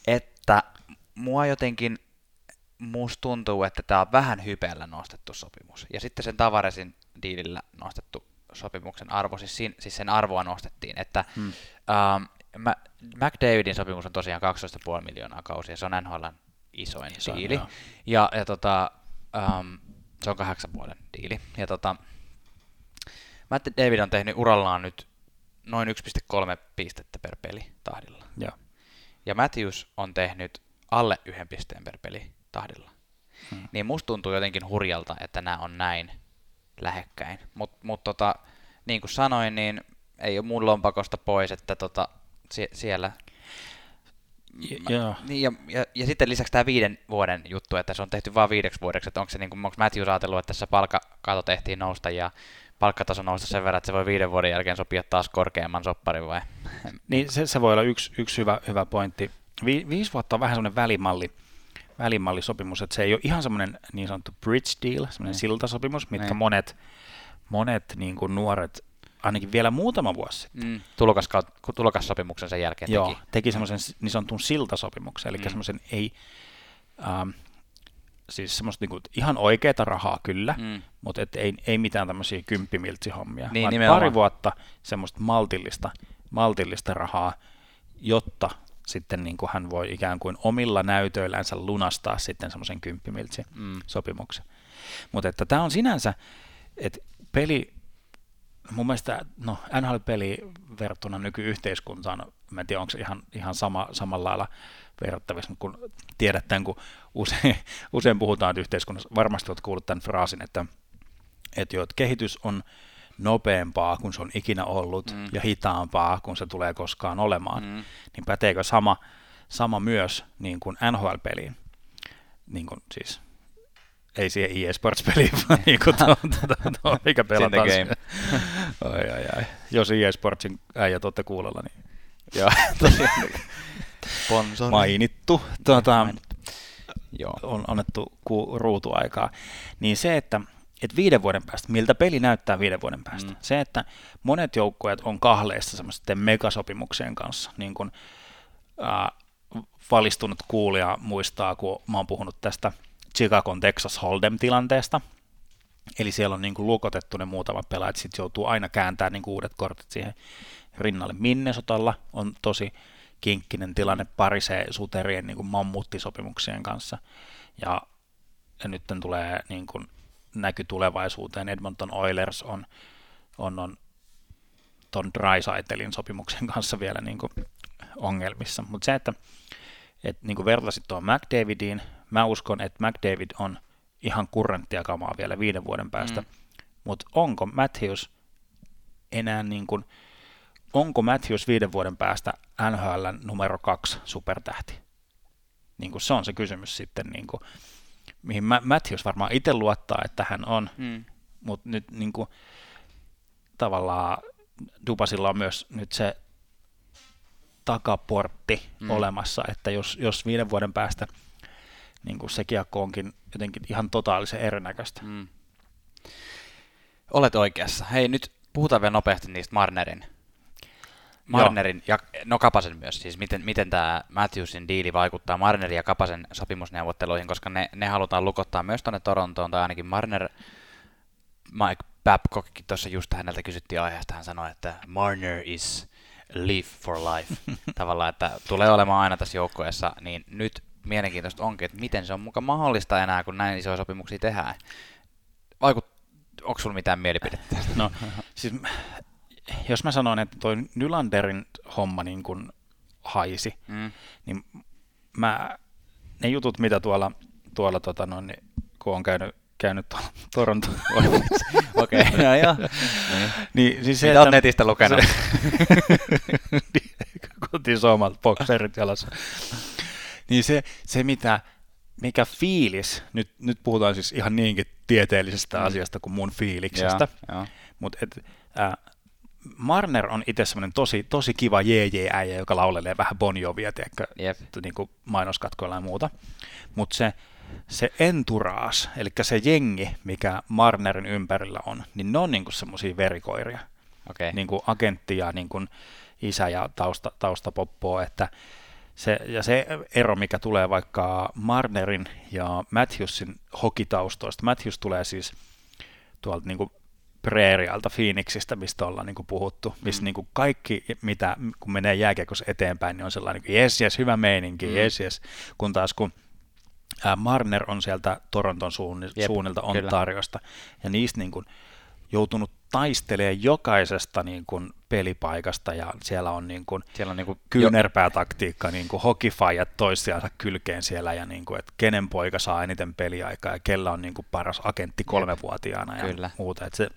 että mua jotenkin, musta tuntuu, että tämä on vähän hypeellä nostettu sopimus, ja sitten sen Tavaresin diilillä nostettu sopimuksen arvo, siis, siinä, siis sen arvoa nostettiin, että hmm. ähm, McDavidin sopimus on tosiaan 12,5 miljoonaa kausia, se on NHL isoin Iso, diili, joo. ja, ja tota, ähm, se on kahdeksan vuoden diili, ja tota, Matt David on tehnyt urallaan nyt noin 1,3 pistettä per peli tahdilla. Ja, ja Matthews on tehnyt alle yhden pisteen per peli tahdilla. Hmm. Niin musta tuntuu jotenkin hurjalta, että nämä on näin lähekkäin. Mutta mut tota, niin kuin sanoin, niin ei ole mun lompakosta pois, että tota, sie- siellä... Ja, niin, ja, ja, ja, sitten lisäksi tämä viiden vuoden juttu, että se on tehty vain viideksi vuodeksi, että onko se niin kuin, onko Matthews ajatellut, että tässä palkkakato tehtiin nousta ja palkkataso nousta sen verran, että se voi viiden vuoden jälkeen sopia taas korkeamman sopparin vai? Niin se, se voi olla yksi, yksi hyvä, hyvä pointti. Vi, viisi vuotta on vähän semmoinen välimalli, välimallisopimus, että se ei ole ihan semmoinen niin sanottu bridge deal, semmoinen mm. siltasopimus, mitkä mm. monet monet niin kuin nuoret, ainakin vielä muutama vuosi sitten. Mm. Tulokas, tulokassopimuksen sen jälkeen Joo, teki. teki semmoisen niin sanotun siltasopimuksen, eli mm. semmoisen ei, ähm, siis semmoista niin kuin, ihan oikeaa rahaa kyllä, mm. mutta et ei, ei mitään tämmöisiä kymppimiltsihommia, niin, vaan pari vuotta semmoista maltillista, maltillista rahaa, jotta sitten niin kuin hän voi ikään kuin omilla näytöillänsä lunastaa sitten semmoisen kymppimiltsi mm. sopimuksen. Mutta että tämä on sinänsä, että peli, mun mielestä no, NHL-peli verrattuna nykyyhteiskuntaan, mä en tiedä onko se ihan, ihan sama, samalla lailla verrattavissa, mutta kun tiedätte, kun usein, usein puhutaan että yhteiskunnassa, varmasti olet kuullut tämän fraasin, että, että, jo, että kehitys on nopeampaa kuin se on ikinä ollut mm. ja hitaampaa kuin se tulee koskaan olemaan, mm. niin päteekö sama, sama myös niin kuin NHL-peliin? Niin kuin, siis ei siihen EA Sports-peliin, vaan niin kuin tuo, tuo, tuo, mikä pelataan. game. ai, ai, ai. Jos EA Sportsin äijät olette kuulolla, niin Joo, tosiaan. Sponsori. Mainittu. Tuota, Joo. On annettu ku, ruutuaikaa. Niin se, että että viiden vuoden päästä, miltä peli näyttää viiden vuoden päästä. Mm. Se, että monet joukkueet on kahleissa semmoisten megasopimuksien kanssa, niin kuin äh, valistunut kuulija muistaa, kun mä oon puhunut tästä – Chicagon Texas Hold'em-tilanteesta. Eli siellä on niin kuin lukotettu ne muutamat pelaajat, sitten joutuu aina kääntämään niin kuin uudet kortit siihen rinnalle. Minnesotalla on tosi kinkkinen tilanne parisee suterien niin kuin mammuttisopimuksien kanssa. Ja, ja nyt tulee niin kuin näky tulevaisuuteen. Edmonton Oilers on, on, on ton Drysaitelin sopimuksen kanssa vielä niin kuin ongelmissa. Mutta se, että et niin kuin vertaisit tuon McDavidiin, mä uskon, että McDavid on ihan kurrenttia kamaa vielä viiden vuoden päästä, mm. mutta onko Matthews enää niin kuin, onko Matthews viiden vuoden päästä NHL numero kaksi supertähti? Niin kuin se on se kysymys sitten, niin kuin, mihin Matthews varmaan itse luottaa, että hän on, mm. mutta nyt niin kuin, tavallaan Dubasilla on myös nyt se takaportti mm. olemassa, että jos, jos viiden vuoden päästä niin kuin se kiekko onkin jotenkin ihan totaalisen erinäköistä. Mm. Olet oikeassa. Hei, nyt puhutaan vielä nopeasti niistä Marnerin Marnerin ja no Kapasen myös, siis miten, miten tämä Matthewsin diili vaikuttaa Marnerin ja Kapasen sopimusneuvotteluihin, koska ne, ne halutaan lukottaa myös tuonne Torontoon, tai ainakin Marner, Mike Babcockkin tuossa just häneltä kysyttiin aiheesta, hän sanoi, että Marner is live for life, tavallaan, että tulee olemaan aina tässä joukkueessa, niin nyt mielenkiintoista onkin, että miten se on mukaan mahdollista enää, kun näin isoja sopimuksia tehdään. Vaikut, onko sulla mitään mielipidettä? No, siis jos mä sanon, että toi Nylanderin homma niin kuin haisi, mm. niin mä, ne jutut, mitä tuolla, tuolla tota noin, niin, kun on käynyt, käynyt tuolla Toronto. Okei, okay, joo, joo. Niin. niin, siis se, mitä että, netistä lukenut? Kotiin suomalta bokserit jalassa. Niin se, se mitä, mikä fiilis, nyt, nyt puhutaan siis ihan niinkin tieteellisestä mm. asiasta kuin mun fiiliksestä, mutta äh, Marner on itse semmoinen tosi, tosi kiva JJ-äijä, joka laulelee vähän Bon Jovia, tiedätkö, yep. niin kuin mainoskatkoilla ja muuta. Mutta se, se enturaas, eli se jengi, mikä Marnerin ympärillä on, niin ne on niin semmoisia verikoiria. Okay. Niin kuin agentti ja niin kuin isä ja tausta, taustapoppoa, että se, ja se ero, mikä tulee vaikka Marnerin ja Matthewsin hokitaustoista, Matthews tulee siis tuolta niin kuin Preerialta, Phoenixista, mistä ollaan niin kuin puhuttu, missä mm. niin kuin kaikki, mitä, kun menee jääkiekossa eteenpäin, niin on sellainen, niin jes, jes, hyvä meininki, mm. jes, jes, kun taas kun Marner on sieltä Toronton suunnilta Ontariosta, ja niistä niin kuin, joutunut taistelemaan jokaisesta niin kuin pelipaikasta ja siellä on, niin kuin siellä on niin kuin kyynärpäätaktiikka, niin kuin hokifajat toisiansa kylkeen siellä ja niin kuin, että kenen poika saa eniten peliaikaa ja kellä on niin kuin paras agentti kolmevuotiaana ja Kyllä. muuta. Että se,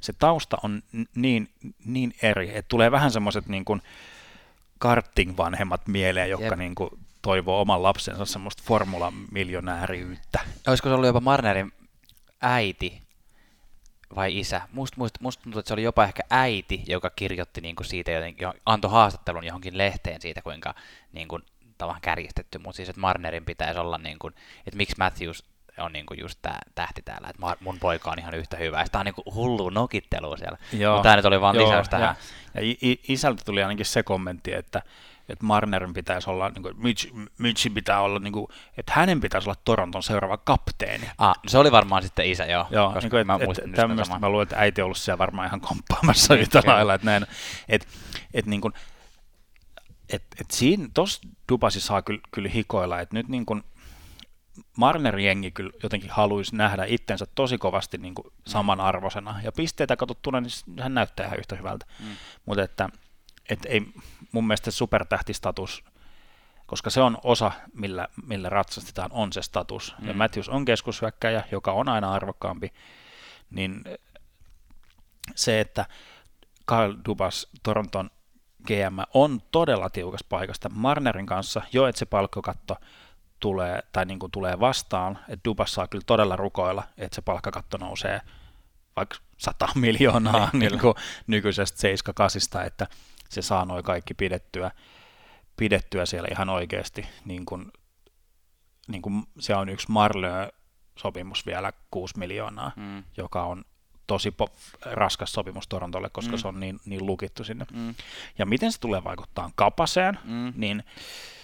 se tausta on niin, niin eri, että tulee vähän semmoiset niin kuin karting-vanhemmat mieleen, jotka niin kuin toivoo oman lapsensa semmoista formula-miljonääriyttä. Olisiko se ollut jopa Marnerin äiti, vai isä. Musta, musta, musta tuntuu, että se oli jopa ehkä äiti, joka kirjoitti niin kuin siitä jotenkin, antoi haastattelun johonkin lehteen siitä, kuinka niin kuin, tavallaan kärjistetty, mutta siis, että Marnerin pitäisi olla, niin kuin, että miksi Matthews on niin kuin just tämä tähti täällä, että mun poika on ihan yhtä hyvä. Sitä on niin kuin hullu nokittelua siellä. Joo, mutta tämä nyt oli vaan lisäys tähän. Ja, ja isältä tuli ainakin se kommentti, että, että Marnerin pitäisi olla, niin kuin, Mitch, Mitchin pitää olla, niin kuin, että hänen pitäisi olla Toronton seuraava kapteeni. Ah, no se oli varmaan sitten isä, joo. Joo, koska niin kuin, mä et, et, tämmöistä mä luulen, että äiti on ollut siellä varmaan ihan komppaamassa yhtä lailla, että näin, että et, niin kuin, et, et siinä, tossa Dubasi saa kyllä, kyllä hikoilla, että nyt niin kuin, Marnerin jengi kyllä jotenkin haluaisi nähdä itsensä tosi kovasti niin kuin mm. samanarvoisena, ja pisteitä katsottuna, niin hän näyttää ihan yhtä hyvältä, mm. mutta että et ei, mun mielestä supertähtistatus, koska se on osa, millä, millä ratsastetaan, on se status. Mm. Ja Matthews on keskushyökkäjä, joka on aina arvokkaampi, niin se, että Kyle Dubas, Toronton GM, on todella tiukassa paikasta Marnerin kanssa, jo että se palkkakatto tulee, tai niin kuin tulee vastaan, että Dubas saa kyllä todella rukoilla, että se palkkakatto nousee vaikka 100 miljoonaa niin kuin nykyisestä 7 että se saa noin kaikki pidettyä, pidettyä siellä ihan oikeasti, niin kuin, niin kuin se on yksi Marlö-sopimus vielä 6 miljoonaa, mm. joka on tosi po- raskas sopimus Torontolle, koska mm. se on niin, niin lukittu sinne. Mm. Ja miten se tulee vaikuttaa kapaseen, mm. niin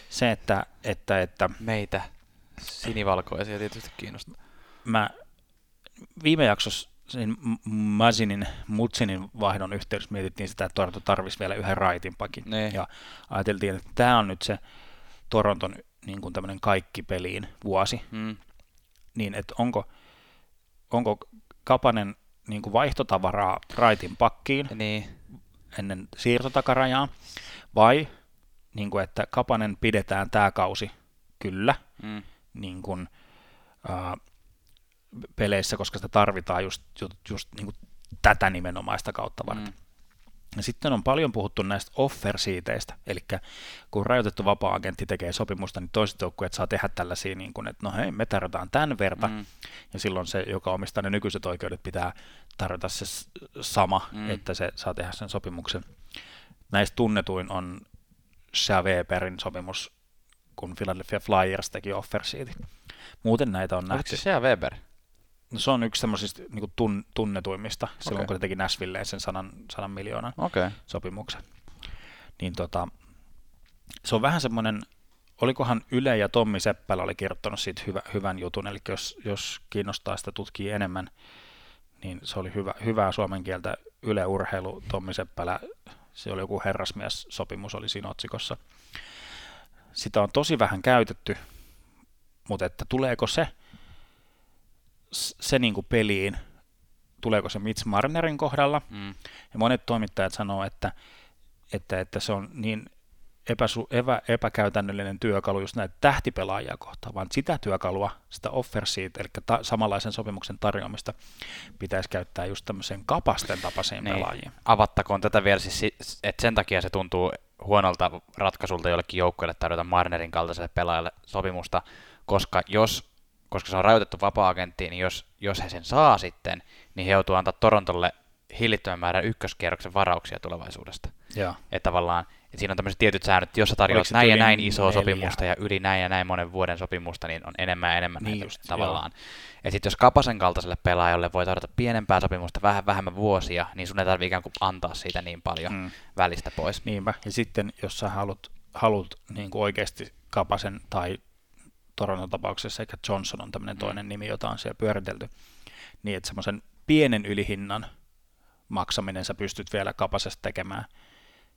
se, että, että, että... Meitä sinivalkoisia tietysti kiinnostaa. Mä viime jaksossa sen Masinin, Mutsinin vaihdon yhteydessä mietittiin sitä, että Toronto tarvisi vielä yhden raitinpakin. Ne. Ja ajateltiin, että tämä on nyt se Toronton niin kuin tämmöinen kaikki peliin vuosi. Mm. Niin, että onko, onko Kapanen niin kuin vaihtotavaraa raitin pakkiin niin. ennen siirtotakarajaa, vai niin kuin, että Kapanen pidetään tämä kausi kyllä, mm. niin kuin, uh, peleissä, koska sitä tarvitaan just, just, just niin kuin tätä nimenomaista kautta varten. Mm. Ja sitten on paljon puhuttu näistä offer-siiteistä, eli kun rajoitettu vapaa-agentti tekee sopimusta, niin toiset joukkueet saa tehdä tällaisia, niin kuin, että no hei, me tarjotaan tämän verta, mm. ja silloin se, joka omistaa ne nykyiset oikeudet, pitää tarjota se sama, mm. että se saa tehdä sen sopimuksen. Näistä tunnetuin on Weberin sopimus, kun Philadelphia Flyers teki offersiiti. Muuten näitä on Oliko nähty. se Shea Weber? No, se on yksi semmoisista niin tun, tunnetuimmista, silloin Okei. kun ne teki Nashvilleen sen sadan, sadan miljoonan. Okay. sopimuksen. Niin tota, se on vähän semmoinen, olikohan Yle ja Tommi Seppälä oli kirjoittanut siitä hyvä, hyvän jutun, eli jos, jos kiinnostaa sitä tutkii enemmän, niin se oli hyvä, hyvää suomen kieltä Yle Urheilu, Tommi Seppälä, se oli joku herrasmies-sopimus oli siinä otsikossa. Sitä on tosi vähän käytetty, mutta että tuleeko se, se niin kuin peliin, tuleeko se Mitch Marnerin kohdalla, Mm. ja monet toimittajat sanoo, että, että, että se on niin epäsu, epä, epäkäytännöllinen työkalu just näitä tähtipelaajia kohtaan, vaan sitä työkalua, sitä offer sheet, eli ta, samanlaisen sopimuksen tarjoamista, pitäisi käyttää just tämmöiseen kapasten tapaisiin Niin. pelaajiin. Avattakoon tätä vielä siis, si- että sen takia se tuntuu huonolta ratkaisulta jollekin joukkueelle tarjota Marnerin kaltaiselle pelaajalle sopimusta, koska jos koska se on rajoitettu vapaa-agentti, niin jos, jos he sen saa sitten, niin he joutuu antaa Torontolle hillittömän määrän ykköskierroksen varauksia tulevaisuudesta. Joo. Että tavallaan, että siinä on tämmöiset tietyt säännöt, että jos sä tarjoat näin ja näin isoa neljä? sopimusta ja yli näin ja näin monen vuoden sopimusta, niin on enemmän ja enemmän Niin näitä just, tavallaan. Ja sitten jos Kapasen kaltaiselle pelaajalle voi tarjota pienempää sopimusta vähän vähemmän vuosia, niin sun ei tarvitse ikään kuin antaa siitä niin paljon Mm. välistä pois. Niinpä. Ja sitten, jos sä haluat, haluat niin kuin oikeasti Kapasen tai Toronton tapauksessa, eikä Johnson on tämmöinen toinen nimi, jota on siellä pyöritelty, niin että semmoisen pienen ylihinnan maksaminen sä pystyt vielä Kapasesta tekemään,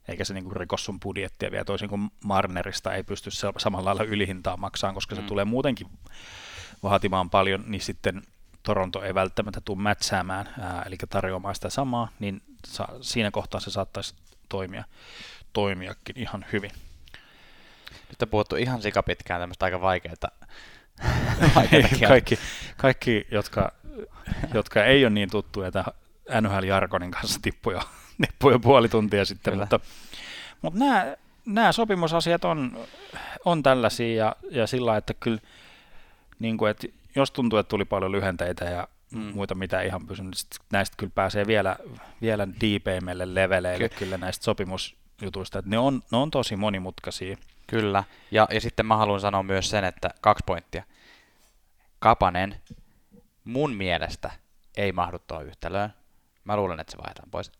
eikä se niinku rikos sun budjettia vielä toisin kuin Marnerista ei pysty samalla lailla ylihintaa maksamaan, koska se Mm. tulee muutenkin vaatimaan paljon, niin sitten Toronto ei välttämättä tule mätsäämään, ää, eli tarjoamaan sitä samaa, niin sa- siinä kohtaa se saattaisi toimia, toimiakin ihan hyvin. Nyt on puhuttu ihan sikapitkään tämmöistä aika vaikeaa. kaikki, kaikki jotka, jotka ei ole niin tuttuja tämän NHL-jargonin kanssa tippu jo, tippu jo puoli tuntia sitten, Kyllä. mutta, mutta nämä, nämä sopimusasiat on, on tällaisia ja, ja sillä että kyllä niin kuin, että jos tuntuu, että tuli paljon lyhenteitä ja Mm. muita mitä ihan pysynyt, niin sit näistä kyllä pääsee vielä, vielä diipeimmille leveleille Ky- kyllä. kyllä näistä sopimusjutuista, että ne on, ne on tosi monimutkaisia. Kyllä. Ja, ja sitten mä haluan sanoa myös sen, että kaksi pointtia. Kapanen mun mielestä ei mahdu tuohon yhtälöön. Mä luulen, että se vaihdetaan pois.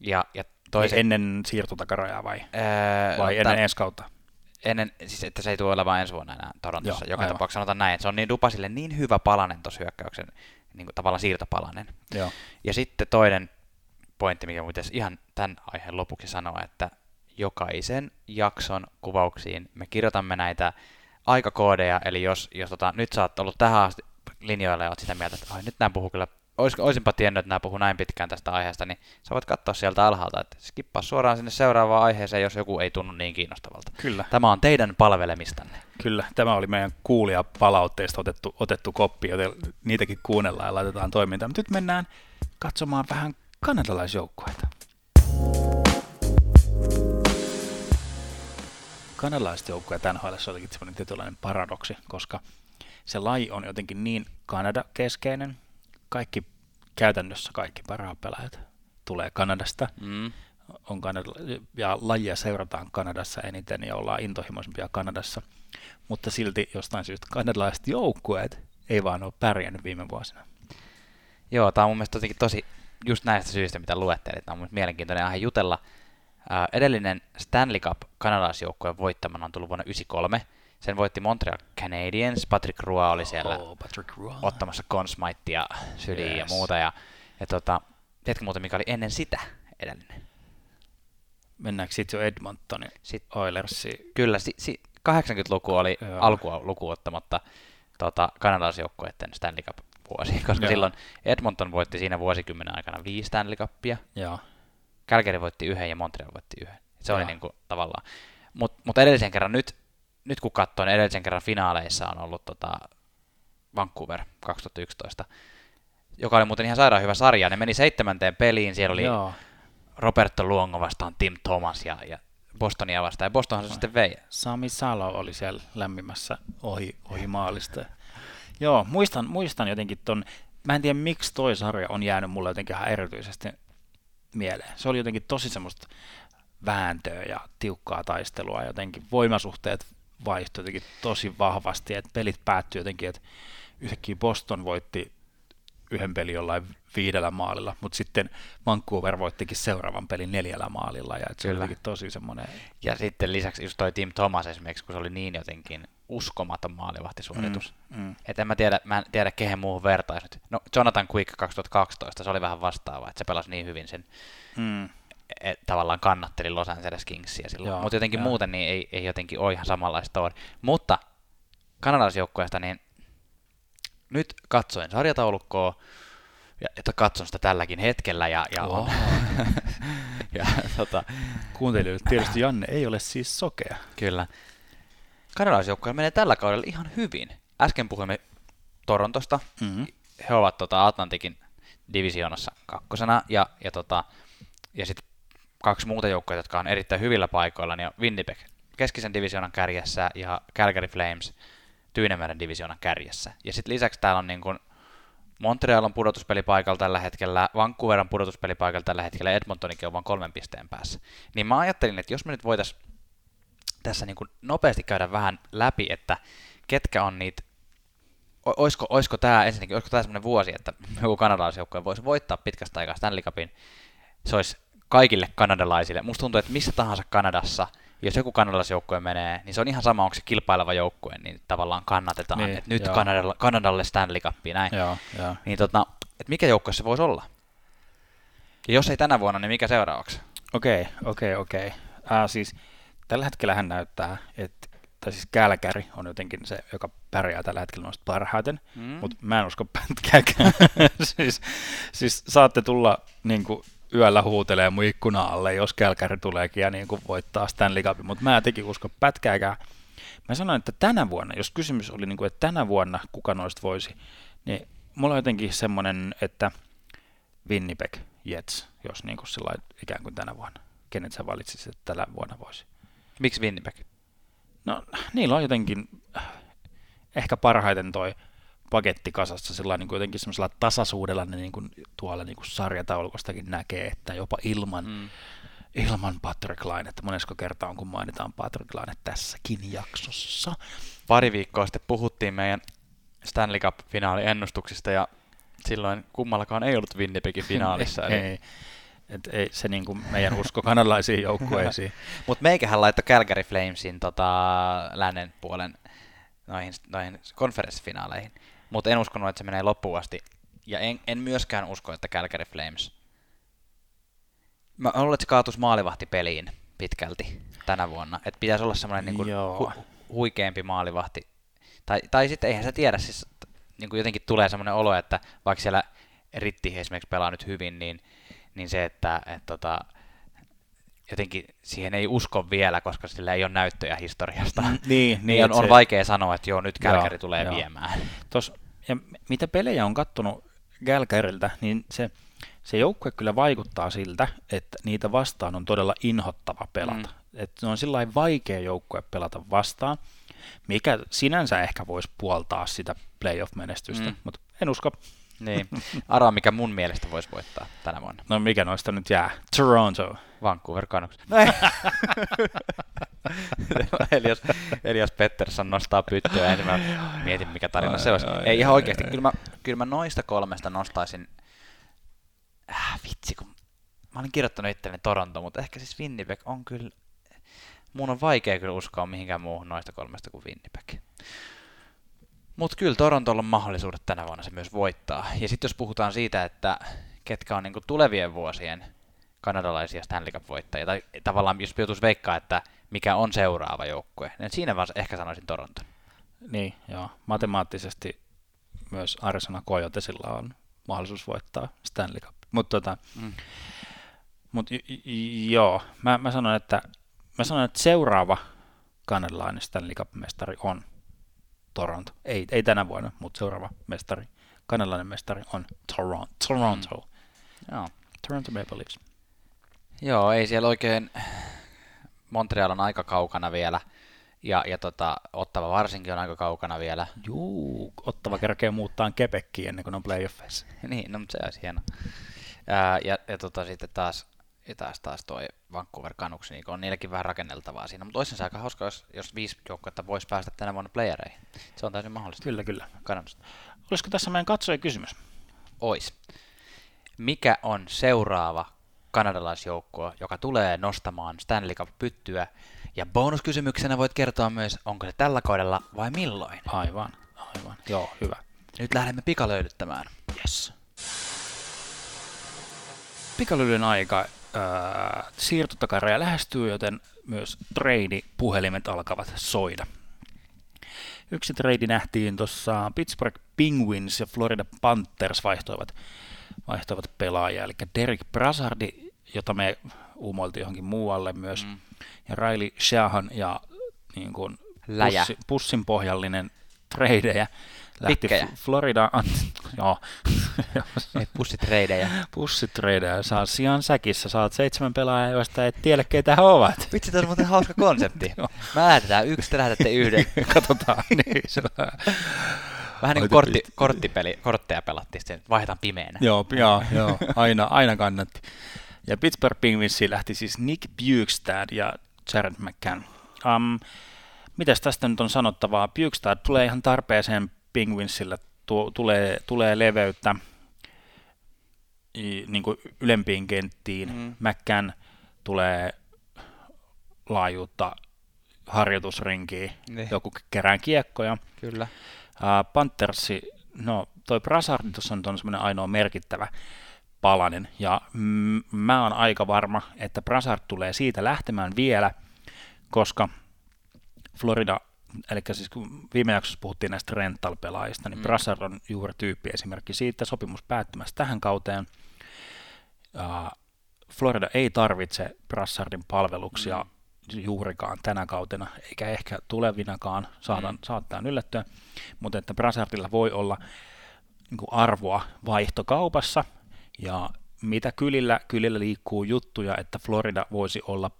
Ja, ja toiset... Ennen siirtotakarajaa vai, Öö, vai ennen ensi kautta? ennen, siis että se ei tule olemaan ensi vuonna enää Torontossa. Joo, Joka aivan. tapauksessa sanotaan näin, että se on niin Dupasille niin hyvä palanen tuossa hyökkäyksen, niin kuin tavallaan siirtopalanen. Joo. Ja sitten toinen pointti, mikä pitäisi ihan tämän aiheen lopuksi sanoa, että jokaisen jakson kuvauksiin me kirjoitamme näitä aikakoodeja, eli jos, jos tota, nyt sä oot ollut tähän asti linjoilla ja oot sitä mieltä, että Ai, nyt nämä puhuu kyllä, ois, oisinpa tiennyt, että nämä puhuu näin pitkään tästä aiheesta, niin sä voit katsoa sieltä alhaalta, että skippaa suoraan sinne seuraavaan aiheeseen, jos joku ei tunnu niin kiinnostavalta. Kyllä. Tämä on teidän palvelemistanne. Kyllä, tämä oli meidän kuulija palautteista otettu, otettu koppi, joten niitäkin kuunnellaan ja laitetaan toimintaan. Mutta nyt mennään katsomaan vähän kanadalaisjoukkueita. Kanadalaiset joukkueet NHL olikin semmoinen tietynlainen paradoksi, koska se laji on jotenkin niin Kanada-keskeinen. Kaikki, käytännössä kaikki parhaat pelaajat tulee Kanadasta Mm. on Kanada, ja lajia seurataan Kanadassa eniten ja ollaan intohimoisempia Kanadassa, mutta silti jostain syystä kanadalaiset joukkueet ei vaan ole pärjännyt viime vuosina. Joo, tämä on mun mielestä tosi, just näistä syistä, mitä luettelit, tämä on mielenkiintoinen aihe jutella. Ää, edellinen Stanley Cup kanadalaisjoukkueen voittamana on tullut vuonna 1993. Sen voitti Montreal Canadiens, Patrick Roy oli siellä Oh, Patrick Roy. ottamassa Consmaitea syliin yes. ja muuta. Ja, ja tota, tiedätkö muuten, mikä oli ennen sitä edellinen? Mennäänkö sitten jo Edmontonin Sitten, Oilersi? kyllä, si, si, 80-luku oli Joo. alkua lukuun ottamatta tota, kanadalaisjoukkueiden Stanley Cup-vuosi, koska Joo. silloin Edmonton voitti siinä vuosikymmenen aikana viisi Stanley Cupia, Joo. Calgary voitti yhden ja Montreal voitti yhden. Se oli niin kuin, tavallaan. Mutta mut edellisen kerran nyt, nyt kun katsoin, niin edellisen kerran finaaleissa on ollut tota Vancouver 2011, joka oli muuten ihan sairaan hyvä sarja. Ne meni seitsemänteen peliin, siellä oli Joo. Roberto Luongo vastaan Tim Thomas ja, ja Bostonia vastaan, ja Bostonhan se sitten vei. Sami Salo oli siellä lämmimässä ohi, ohi maalista. Joo, muistan, muistan jotenkin ton, mä en tiedä miksi toi sarja on jäänyt mulle jotenkin ihan erityisesti mieleen. Se oli jotenkin tosi semmoista vääntöä ja tiukkaa taistelua, jotenkin voimasuhteet vaihtui jotenkin tosi vahvasti, että pelit päättyi jotenkin, että yhtäkkiä Boston voitti yhden pelin jollain viidellä maalilla, mutta sitten Vancouver voittikin seuraavan pelin neljällä maalilla, ja se oli tosi semmoinen... Ja sitten lisäksi just toi Tim Thomas esimerkiksi, kun se oli niin jotenkin uskomaton maalivahtisuoritus. Mm, mm. Et en mä tiedä, mä en tiedä kehen muuhun vertaisi nyt. No Jonathan Quick 2012, se oli vähän vastaava, että se pelasi niin hyvin sen mm. et, tavallaan kannatteli Los Angeles Kingsia silloin. Mutta jotenkin joo. muuten niin ei, ei jotenkin ole ihan samanlaista story. Mutta kanadalaisjoukkueesta niin nyt katsoin sarjataulukkoa, ja että katson sitä tälläkin hetkellä. Ja, ja, on, ja tota, Kuuntelijoille tietysti Janne ei ole siis sokea. Kyllä. Kanadalaisjoukkue menee tällä kaudella ihan hyvin. Äsken puhuimme Torontosta. Mm-hmm. He ovat tota, Atlantikin divisioonassa kakkosena. Ja, ja, tota, ja sitten kaksi muuta joukkoa, jotka on erittäin hyvillä paikoilla, niin on Winnipeg keskisen divisioonan kärjessä ja Calgary Flames Tyynemeren divisioonan kärjessä. Ja sitten lisäksi täällä on niin kuin Montreal on pudotuspelipaikalla tällä hetkellä, Vancouver on pudotuspelipaikalla tällä hetkellä, Edmontonikin on vain kolmen pisteen päässä. Niin mä ajattelin, että jos me nyt voitaisiin tässä niin kuin nopeasti käydä vähän läpi, että ketkä on niitä, olisiko, olisiko tämä ensinnäkin, olisiko tämä sellainen vuosi, että joku kanadalaisjoukkue voisi voittaa pitkästä aikaa Stanley Cupin, se olisi kaikille kanadalaisille. Musta tuntuu, että missä tahansa Kanadassa – jos joku kanadalaisjoukkue menee, niin se on ihan sama, onko se kilpaileva joukkue, niin tavallaan kannatetaan, niin, että nyt Kanadalle, Kanadalle Stanley Cup, näin. Joo, joo. Niin tota, että mikä joukkue se voisi olla? Ja jos ei tänä vuonna, niin mikä seuraavaksi? Okei, okei, okei. Siis tällä hetkellä hän näyttää, että tai siis Kälkäri on jotenkin se, joka pärjää tällä hetkellä noista parhaiten, mm. mutta mä en usko pätkääkään. siis, siis saatte tulla niin kuin, yöllä huutelee mun ikkuna alle, jos Kälkäri tuleekin ja niin kuin voittaa Stanley Cupin, mutta mä en teki usko pätkääkään. Mä sanoin, että tänä vuonna, jos kysymys oli, niin kuin, että tänä vuonna kuka noista voisi, niin mulla on jotenkin semmoinen, että Winnipeg Jets, jos niin kuin sillä ikään kuin tänä vuonna. Kenet sä valitsisit, että tänä vuonna voisi? Miksi Winnipeg? No, niillä on jotenkin ehkä parhaiten toi paketti kasassa sillä niin kuin jotenkin semmoisella tasaisuudella ne niin kuin tuolla niin kuin sarjataulukostakin näkee, että jopa ilman, mm. ilman Patrick Laine, että monesko kertaa on kun mainitaan Patrick Laine tässäkin jaksossa. Pari viikkoa sitten puhuttiin meidän Stanley Cup-finaaliennustuksista ja silloin kummallakaan ei ollut Winnipegin finaalissa. eli... ei. Et ei se niin kuin meidän usko kanadalaisiin joukkueisiin. Mutta meikähän laittoi Calgary Flamesin tota, lännen puolen noihin, noihin konferenssifinaaleihin mutta en uskonut, että se menee loppuun asti. Ja en, en myöskään usko, että Calgary Flames... Mä luulen, että se kaatuisi maalivahtipeliin pitkälti tänä vuonna. Että pitäisi olla semmoinen niin hu, huikeampi maalivahti. Tai, tai sitten eihän se tiedä, siis niin kuin jotenkin tulee semmoinen olo, että vaikka siellä Ritti esimerkiksi pelaa nyt hyvin, niin, niin se, että et, tota, jotenkin siihen ei usko vielä, koska sillä ei ole näyttöjä historiasta. Mm, niin, niin on, on se... vaikea sanoa, että joo, nyt Kälkäri tulee joo. viemään. Tos, ja mitä pelejä on kattonut Gälkäriltä, niin se, se joukkue kyllä vaikuttaa siltä, että niitä vastaan on todella inhottava pelata. Mm. Että se on sillä vaikea joukkue pelata vastaan, mikä sinänsä ehkä voisi puoltaa sitä playoff-menestystä, mm. mutta en usko. Niin. Arvaa, mikä mun mielestä voisi voittaa tänä vuonna. No mikä noista nyt jää? Toronto. Vancouver Canucks. Elias, Elias Pettersson nostaa pyttyä niin mä mietin mikä tarina se olisi. Ei ihan oikeasti, kyllä mä, kyllä mä noista kolmesta nostaisin, äh, vitsi kun mä olin kirjoittanut itselleni Toronto, mutta ehkä siis Winnipeg on kyllä, mun on vaikea kyllä uskoa mihinkään muuhun noista kolmesta kuin Winnipeg. Mutta kyllä Torontolla on mahdollisuudet tänä vuonna se myös voittaa. Ja sitten jos puhutaan siitä, että ketkä on niinku tulevien vuosien kanadalaisia Stanley Cup-voittajia, tai tavallaan jos joutuisi veikkaa, että mikä on seuraava joukkue, niin siinä vaan ehkä sanoisin Toronton. Niin, joo. Matemaattisesti myös Arizona Coyotesilla on mahdollisuus voittaa Stanley Cup. Mutta tota, mm. mut, j- j- joo, mä, mä, sanon, että, mä sanon, että seuraava kanadalainen Stanley Cup-mestari on Toronto. Ei, ei tänä vuonna, mutta seuraava mestari, kanadalainen mestari on Toronto. Toronto. Mm. Joo. Toronto Maple Leafs. Joo, ei siellä oikein, Montreal on aika kaukana vielä, ja, ja tota, Ottava varsinkin on aika kaukana vielä. Juu, Ottava kerkee muuttaa Kepekkiin ennen kuin on playoffeissa. niin, no mutta se olisi hieno. Ää, ja ja tota, sitten taas ja taas, taas toi Vancouver Canucks, niin on niilläkin vähän rakenneltavaa siinä, mutta olisi se aika hauska, jos, jos viisi joukkuetta voisi päästä tänä vuonna playereihin. Se on täysin mahdollista. Kyllä, kyllä. Kanadasta. Olisiko tässä meidän katsoja kysymys? Ois. Mikä on seuraava kanadalaisjoukkue, joka tulee nostamaan Stanley Cup-pyttyä? Ja bonuskysymyksenä voit kertoa myös, onko se tällä kaudella vai milloin? Aivan, aivan. Joo, hyvä. Nyt lähdemme pikalöydyttämään. Yes. Pikalylyn aika äh, siirtotakaraja lähestyy, joten myös trade-puhelimet alkavat soida. Yksi trade nähtiin tuossa Pittsburgh Penguins ja Florida Panthers vaihtoivat, vaihtoivat pelaajia, eli Derek Brassardi, jota me uumoiltiin johonkin muualle myös, mm. ja Riley Shahan ja niin kuin pussi, pussin pohjallinen tradeja lähti Pikkejä. Florida, joo, Ei pussitreidejä. pussitreidejä, saa sijaan säkissä, saat seitsemän pelaajaa, joista et tiedä keitä he ovat. Vitsi, tämä on muuten hauska konsepti. Joo. Me lähetetään yksi, te lähetätte yhden. Katsotaan, niin se on. Vähän niin kuin kortti, korttipeli, kortteja pelattiin, sitten vaihdetaan pimeänä. Joo, joo, joo, aina, aina kannatti. Ja Pittsburgh Penguinsiin lähti siis Nick Bukestad ja Jared McCann. Um, mitäs tästä nyt on sanottavaa? Bukestad tulee ihan tarpeeseen Penguinsille, tu- tulee, tulee leveyttä niin kuin ylempiin kenttiin. Mm. Mm. McCann tulee laajuutta harjoitusrinkiin, Niin. joku kerään kiekkoja. Kyllä. Panthersi, no toi Brassard tuossa on semmoinen ainoa merkittävä palanen, ja mm, mä oon aika varma, että Brassard tulee siitä lähtemään vielä, koska Florida, eli siis kun viime jaksossa puhuttiin näistä rental-pelaajista, niin Mm. Brassard on juuri tyyppi esimerkki siitä, sopimus päättymässä tähän kauteen. Florida ei tarvitse Brassardin palveluksia Mm. Juurikaan tänä kautena, eikä ehkä tulevinakaan, saatan, Mm. mm. saattaa yllättyä, mutta että Brassardilla voi olla niin kuin arvoa vaihtokaupassa, ja mitä kylillä, kylillä liikkuu juttuja, että Florida voisi olla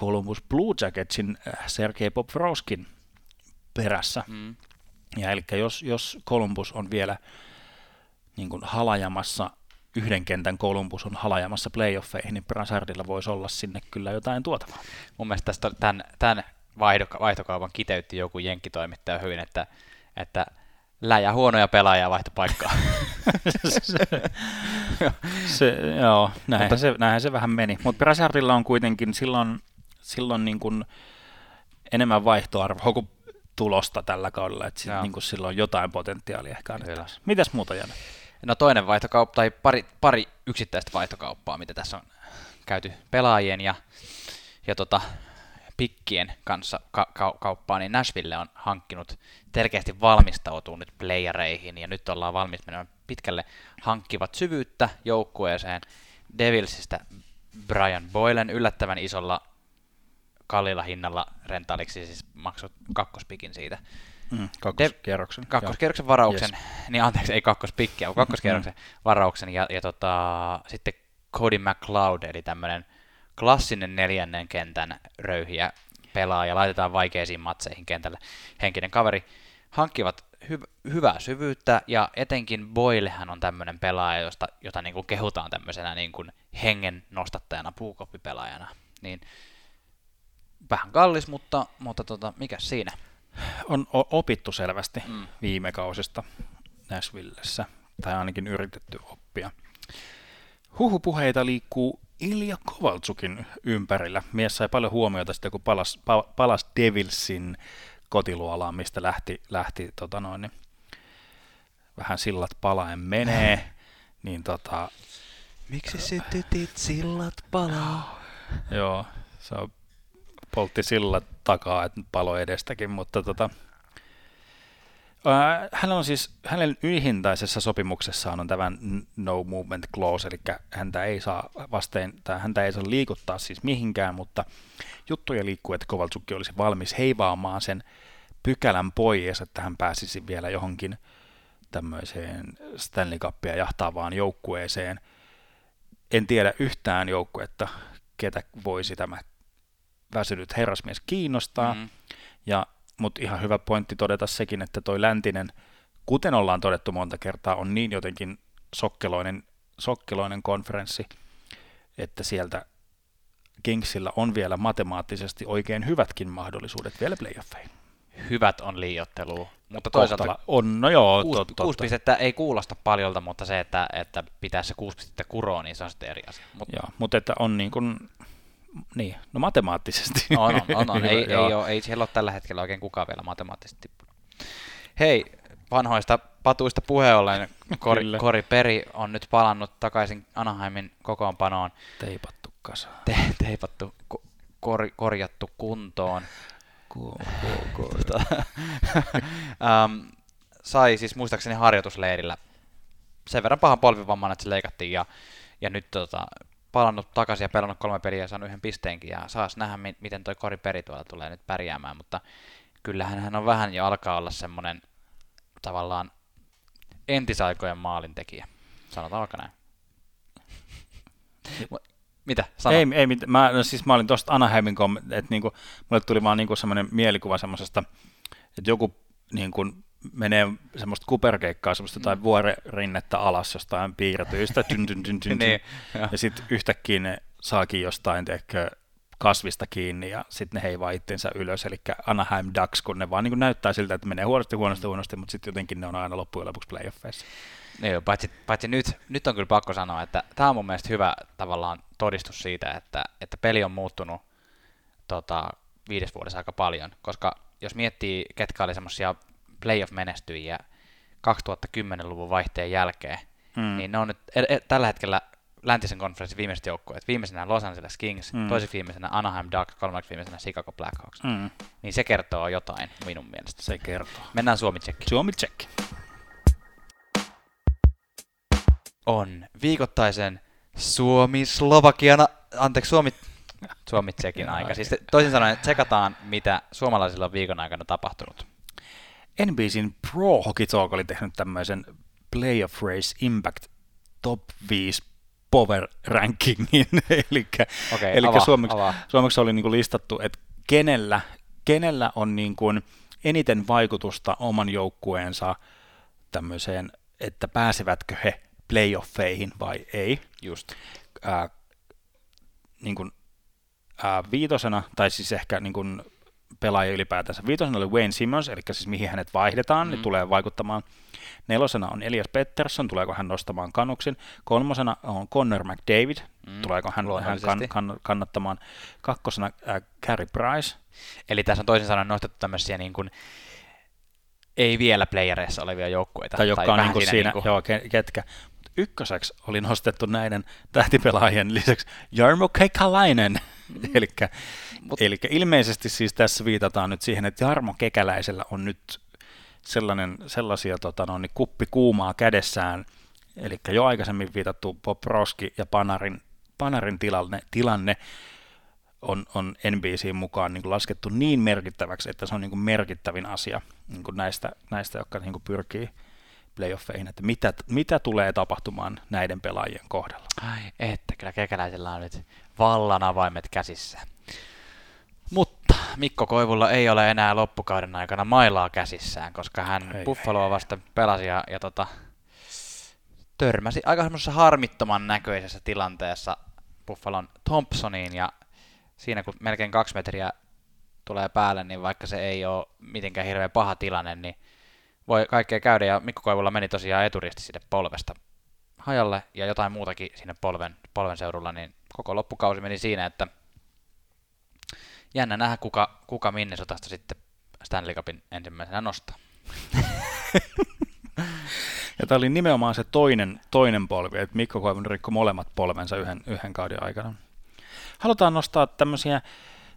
Columbus Blue Jacketsin äh, Sergei Bobrovskin perässä. Mm. Ja eli jos, jos Columbus on vielä niin kuin halajamassa, yhden kentän Columbus on halajamassa playoffeihin, niin Brassardilla voisi olla sinne kyllä jotain tuotavaa. Mun mielestä tästä, tämän, tämän vaihdoka- vaihtokaupan kiteytti joku jenkkitoimittaja hyvin, että, että läjä huonoja pelaajia vaihtopaikkaa. Se, joo, näinhän, se, näinhän se vähän meni. Mutta Brassardilla on kuitenkin silloin, silloin niin kuin enemmän vaihtoarvoa kuin tulosta tällä kaudella, että sit niin kuin silloin jotain potentiaalia ehkä annettaisiin. Mitäs muuta Jana? No toinen vaihtokauppa, tai pari, pari yksittäistä vaihtokauppaa, mitä tässä on käyty pelaajien ja, ja tota, pikkien kanssa ka- ka- kauppaa, niin Nashville on hankkinut selkeästi valmistautuu nyt playereihin, ja nyt ollaan valmis menemään pitkälle, hankkivat syvyyttä joukkueeseen. Devilsistä Brian Boylen yllättävän isolla kalliilla hinnalla rentaaliksi, siis maksoi kakkospikin siitä. Mm, kakkoskierroksen. Kakkoskierroksen varauksen, niin anteeksi, ei kakkospikkiä, vaan kakkoskierroksen varauksen, ja, ja tota, sitten Cody McLeod, eli tämmöinen klassinen neljännen kentän röyhiä pelaaja, laitetaan vaikeisiin matseihin kentälle, henkinen kaveri, hankkivat hy- hyvää syvyyttä, ja etenkin Boylehän on tämmöinen pelaaja, josta, jota niin kuin kehutaan tämmöisenä niin kuin hengen nostattajana, puukoppipelaajana, niin vähän kallis, mutta, mutta tota, mikä siinä? On opittu selvästi Mm. viime kausista Nashvillessä, tai ainakin yritetty oppia. Huhupuheita liikkuu Ilja Kovaltsukin ympärillä. Mies sai paljon huomiota sitten, kun palas, pa, palas Devilsin kotiluolaan, mistä lähti, lähti tota noin, niin vähän sillat palaen menee. niin tota, Miksi sytytit sillat palaa? joo, se on, poltti sillat takaa, että palo edestäkin, mutta tota, hän on siis, hänen ylihintaisessa sopimuksessaan on tämä no movement clause, eli häntä ei saa vasteen, tai häntä ei saa liikuttaa siis mihinkään, mutta juttuja liikkuu, että Kovaltsukki olisi valmis heivaamaan sen pykälän pois, että hän pääsisi vielä johonkin tämmöiseen Stanley Cupia jahtaavaan joukkueeseen. En tiedä yhtään joukkuetta, ketä voisi tämä väsynyt herrasmies kiinnostaa. Mm. Ja, mutta ihan hyvä pointti todeta sekin, että toi läntinen, kuten ollaan todettu monta kertaa, on niin jotenkin sokkeloinen, sokkeloinen konferenssi, että sieltä Kingsillä on vielä matemaattisesti oikein hyvätkin mahdollisuudet vielä playoffeihin. Hyvät on liiottelu, mutta toisaalta Kohtala on, no joo, kuusi, totta, kuusi pistettä ei kuulosta paljolta, mutta se, että, että pitää se kuusi pistettä kuroon, niin se on sitten eri asia. Mut Joo, mutta että on niin kuin, niin, no matemaattisesti. on, on, on, on. ei, Joo. ei, ole, ei siellä ole tällä hetkellä oikein kukaan vielä matemaattisesti. Hei, vanhoista patuista puheen ollen, Kori. Kori Peri on nyt palannut takaisin Anaheimin kokoonpanoon, Teipattu kasa. te, teipattu, ko, kor, korjattu kuntoon. um, sai siis muistaakseni harjoitusleirillä sen verran pahan polvivamman, että se leikattiin ja, ja nyt tota, palannut takaisin ja pelannut kolme peliä ja saanut yhden pisteenkin ja saas nähdä, mi- miten toi Kori Peri tuolla tulee nyt pärjäämään, mutta kyllähän hän on vähän jo alkaa olla semmoinen tavallaan entisaikojen maalintekijä, sanotaan vaikka näin. Mitä? Sano. Ei, ei mit, mä, no siis mä olin tuosta Anaheimin kommentti, että niinku, mulle tuli vaan niinku semmoinen mielikuva semmoisesta, että joku niinku menee semmoista kuperkeikkaa, semmoista tai vuorerinnettä alas jostain piirretyistä, tyn, tyn, tyn, tyn, Niin, ja sitten yhtäkkiä ne saakin jostain tehkö, kasvista kiinni ja sitten ne heivaa itsensä ylös, eli Anaheim Ducks, kun ne vaan niin näyttää siltä, että menee huonosti, huonosti, huonosti, mutta sitten jotenkin ne on aina loppujen lopuksi playoffeissa. Niin, joo, paitsi, paitsi nyt, nyt on kyllä pakko sanoa, että tämä on mun mielestä hyvä tavallaan todistus siitä, että, että peli on muuttunut tota, viides vuodessa aika paljon, koska jos miettii, ketkä oli semmoisia playoff-menestyjiä 2010-luvun vaihteen jälkeen, Mm. niin ne on nyt e- e- tällä hetkellä läntisen konferenssin viimeiset joukkueet. Viimeisenä Los Angeles Kings, Mm. toiseksi viimeisenä Anaheim Ducks, kolmanneksi viimeisenä Chicago Blackhawks. Mm. Niin se kertoo jotain minun mielestä. se kertoo. Mennään Suomi-tsekkiin. Suomi check. on viikoittaisen Suomi-Slovakiana, anteeksi Suomi, Suomi-tsekin aika. Siis toisin sanoen tsekataan, mitä suomalaisilla on viikon aikana tapahtunut. NBCin Pro Hockey Talk oli tehnyt tämmöisen Playoff Race Impact Top 5 Power Rankingin, eli, avaa, suomeksi, avaa. suomeksi oli niin kuin listattu, että kenellä, kenellä on niin kuin eniten vaikutusta oman joukkueensa tämmöiseen, että pääsevätkö he playoffeihin vai ei. Just. Ää, niin kuin, ää, viitosena, tai siis ehkä niin kuin pelaaja ylipäätänsä. Viitosena oli Wayne Simmons, eli siis mihin hänet vaihdetaan, mm. niin Mm. tulee vaikuttamaan. Nelosena on Elias Pettersson, tuleeko hän nostamaan kannuksin. Kolmosena on Connor McDavid, mm. Tuleeko hän, hän kann, kann, kannattamaan. Kakkosena äh, Carey Price, Eli tässä on toisin sanoen nostettu tämmöisiä niin kuin, ei vielä playereissa olevia joukkueita. tai jotka on niin kuin siinä, niin kuin... joo, ke- ketkä. Ykköseksi oli nostettu näiden tähtipelaajien lisäksi Jarmo Kekalainen. Mm. Elikkä, Mut- elikkä ilmeisesti siis tässä viitataan nyt siihen, että Jarmo Kekäläisellä on nyt sellainen, sellaisia tota, no, niin kuppi kuumaa kädessään, eli jo aikaisemmin viitattu Poproski ja Panarin, Panarin tilanne, tilanne on, on NBCin mukaan niin kuin laskettu niin merkittäväksi, että se on niin kuin merkittävin asia niin kuin näistä, näistä, jotka niin kuin pyrkii playoffeihin, että mitä, mitä tulee tapahtumaan näiden pelaajien kohdalla. Ai, että kyllä kekäläisellä on nyt vallan avaimet käsissä. Mutta Mikko Koivulla ei ole enää loppukauden aikana mailaa käsissään, koska hän Ei, Buffaloa vasta pelasi ja, ja tota, törmäsi aika semmoisessa harmittoman näköisessä tilanteessa Buffalon Thompsoniin ja siinä kun melkein kaksi metriä tulee päälle, niin vaikka se ei ole mitenkään hirveän paha tilanne, niin voi kaikkea käydä ja Mikko Koivulla meni tosiaan eturisti sinne polvesta hajalle ja jotain muutakin sinne polven, polven seudulla, niin koko loppukausi meni siinä, että jännä nähdä, kuka, kuka Minnesotasta sitten Stanley Cupin ensimmäisenä nostaa. Ja tämä oli nimenomaan se toinen, toinen polvi, että Mikko Koivun rikko molemmat polvensa yhden, yhden kauden aikana. Halutaan nostaa tämmöisiä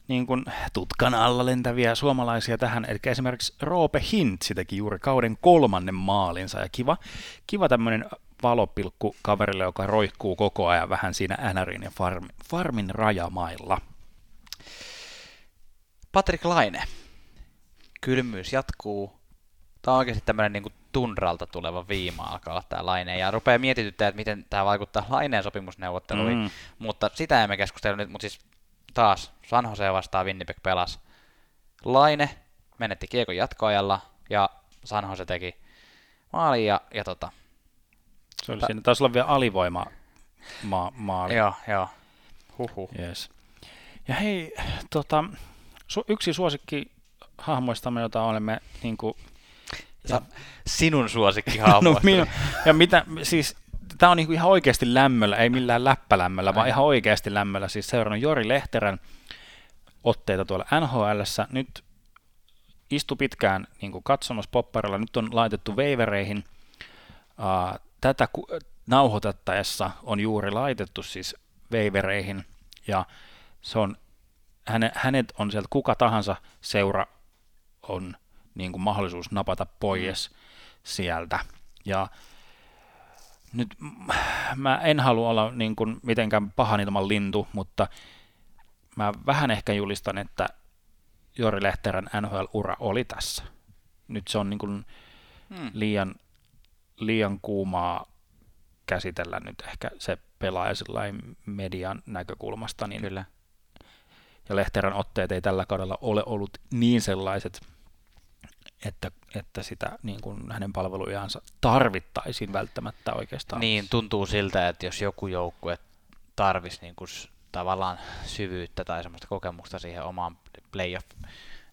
niin kuin tutkan alla lentäviä suomalaisia tähän, eli esimerkiksi Roope Hintsi teki juuri kauden kolmannen maalinsa, ja kiva, kiva tämmöinen valopilkku kaverille, joka roikkuu koko ajan vähän siinä NRin ja farmin, farmin rajamailla. Patrick Laine. Kylmyys jatkuu. Tämä on oikeasti tämmöinen niin tunralta tuleva viima alkaa olla tämä Laine. Ja rupeaa mietityttää, että miten tämä vaikuttaa Laineen sopimusneuvotteluihin. Mm. Mm. Mutta sitä emme keskustella nyt. Mutta siis taas San Jose vastaan Winnipeg pelas. Laine menetti kiekon jatkoajalla ja San Jose teki maali ja, ja tota, Se oli Ta- siinä, taisi olla vielä alivoima maa, maali. Joo, joo. Huhhuh. Yes. Ja hei, tota, su, yksi suosikki hahmoistamme, jota olemme niin kuin, ja, sinun suosikki no, minun, ja mitä, siis tämä on niinku ihan oikeasti lämmöllä, ei millään läppälämmöllä, vaan ihan oikeasti lämmöllä. Siis seurannut Jori Lehterän otteita tuolla NHLssä. Nyt istu pitkään niin kuin katsomassa popparilla, nyt on laitettu veivereihin. Uh, tätä ku- nauhoitettaessa on juuri laitettu siis veivereihin, ja se on, häne, hänet on sieltä kuka tahansa seura on niin kuin mahdollisuus napata pois mm. sieltä. Ja nyt mä en halua olla niin kuin mitenkään pahanilman lintu, mutta mä vähän ehkä julistan, että Jori Lehterän NHL-ura oli tässä. Nyt se on niin kuin hmm. liian, liian kuumaa käsitellä nyt ehkä se pelaaja median näkökulmasta. Niin Kyllä. Ja Lehterän otteet ei tällä kaudella ole ollut niin sellaiset, että, että sitä niin kuin hänen palvelujansa tarvittaisiin välttämättä oikeastaan. Niin, tuntuu siltä, että jos joku joukkue tarvisi niin kuin tavallaan syvyyttä tai semmoista kokemusta siihen omaan playoff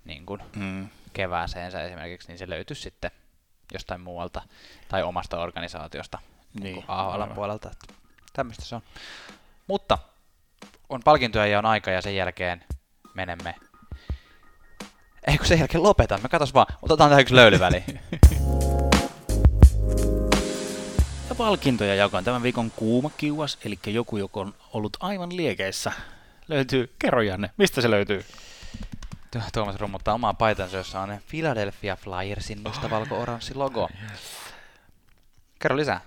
niin kuin mm. kevääseensä esimerkiksi, niin se löytyisi sitten jostain muualta tai omasta organisaatiosta niin, niin AHL puolelta. Että tämmöistä se on. Mutta on palkintoja ja on aika ja sen jälkeen menemme ei kun sen jälkeen lopetan, me katos vaan, otetaan tähän yksi löylyväli. ja palkintoja jakan tämän viikon kuuma kiuas, eli joku, joka on ollut aivan liekeissä. Löytyy, kerro Janne, mistä se löytyy? Tuomas rummuttaa omaa paitansa, jossa on Philadelphia Flyersin mustavalko-oranssi logo. Kerro lisää.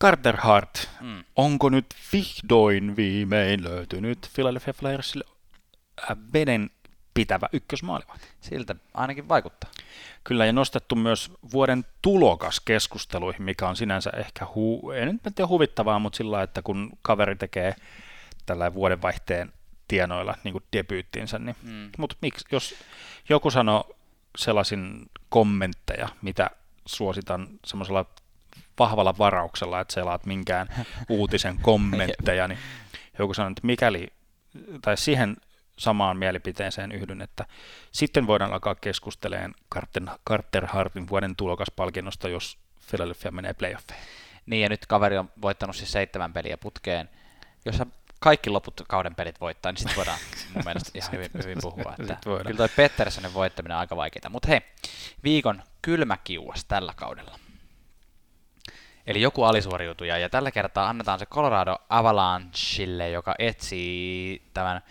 Carter Hart, mm. onko nyt vihdoin viimein löytynyt Philadelphia Flyersille veden pitävä ykkösmaalivahti. Siltä ainakin vaikuttaa. Kyllä, ja nostettu myös vuoden tulokas keskusteluihin, mikä on sinänsä ehkä, hu- en nyt tiedä huvittavaa, mutta sillä että kun kaveri tekee tällä vuodenvaihteen tienoilla niin kuin debyyttinsä, niin, mm. mutta miksi, jos joku sanoo sellaisin kommentteja, mitä suositan semmoisella vahvalla varauksella, että selaat minkään uutisen kommentteja, niin joku sanoo, että mikäli, tai siihen samaan mielipiteeseen yhdyn, että sitten voidaan alkaa keskustelemaan Carter, Carter Hartin vuoden tulokaspalkinnosta, jos Philadelphia menee playoffeihin. Niin, ja nyt kaveri on voittanut siis seitsemän peliä putkeen. Jos kaikki loput kauden pelit voittaa, niin sitten voidaan mun mielestä ihan hyvin, hyvin puhua. Että kyllä toi Petterssonin voittaminen on aika vaikeaa. Mutta hei, viikon kylmä kiuas tällä kaudella. Eli joku alisuoriutuja, ja tällä kertaa annetaan se Colorado Avalancheille, joka etsii tämän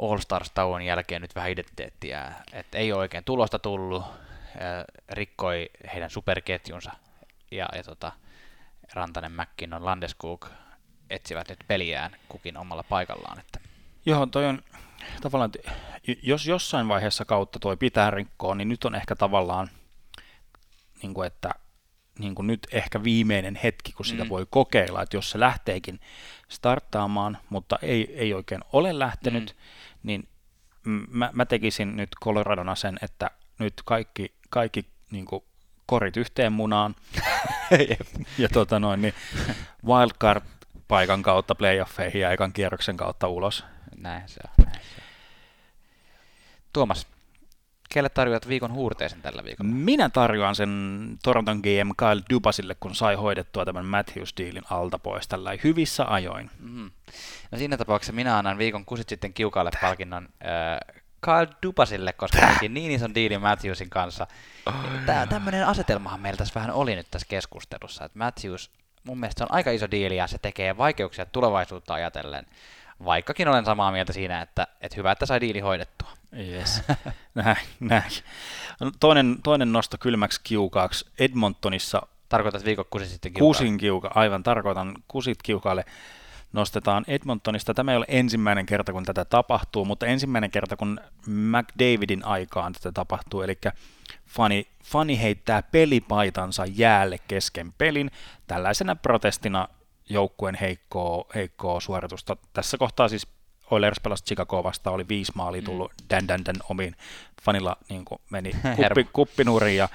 All-Stars-tauon jälkeen nyt vähän identiteettiä, että ei ole oikein tulosta tullut, rikkoi heidän superketjunsa ja, ja tota, Rantanen, McKinnon, Landeskog etsivät nyt peliään kukin omalla paikallaan. Että. Joo, toi on tavallaan, jos jossain vaiheessa kautta toi pitää rikkoa, niin nyt on ehkä tavallaan, niin kuin että niin kuin nyt ehkä viimeinen hetki, kun sitä mm. voi kokeilla, että jos se lähteekin starttaamaan, mutta ei, ei oikein ole lähtenyt, mm niin mä, mä tekisin nyt Coloradona sen, että nyt kaikki, kaikki niin kuin korit yhteen munaan ja tota noin, niin wildcard-paikan kautta playoffeihin ja ekan kierroksen kautta ulos. Näin se on. Näin se on. Tuomas, Kelle tarjoat viikon huurteisen tällä viikolla? Minä tarjoan sen Toronton GM Kyle Dubasille, kun sai hoidettua tämän Matthews-diilin alta pois tällä hyvissä ajoin. Mm. No siinä tapauksessa minä annan viikon kusit sitten kiukaalle palkinnon äh, Kyle Dubasille, koska teki niin ison diilin Matthewsin kanssa. Tää, tämmöinen asetelmahan meillä tässä vähän oli nyt tässä keskustelussa, että Matthews mun mielestä on aika iso diili ja se tekee vaikeuksia tulevaisuutta ajatellen. Vaikkakin olen samaa mieltä siinä, että, että hyvä, että sai diili hoidettua. Yes. näin, näin. Toinen, toinen nosto kylmäksi kiukaaksi Edmontonissa. Tarkoitat viikon kusi sitten kiukaalle? Kusin kiuka, aivan tarkoitan kusit kiukaalle nostetaan Edmontonista. Tämä ei ole ensimmäinen kerta, kun tätä tapahtuu, mutta ensimmäinen kerta, kun McDavidin aikaan tätä tapahtuu, eli fani, fani heittää pelipaitansa jäälle kesken pelin tällaisena protestina joukkueen heikkoa, heikkoa suoritusta. Tässä kohtaa siis Oilers pelasi Chicago vastaan, oli viisi maalia tullut mm. dan, dan, dan omiin. Fanilla niin meni kuppi, kuppinuriin ja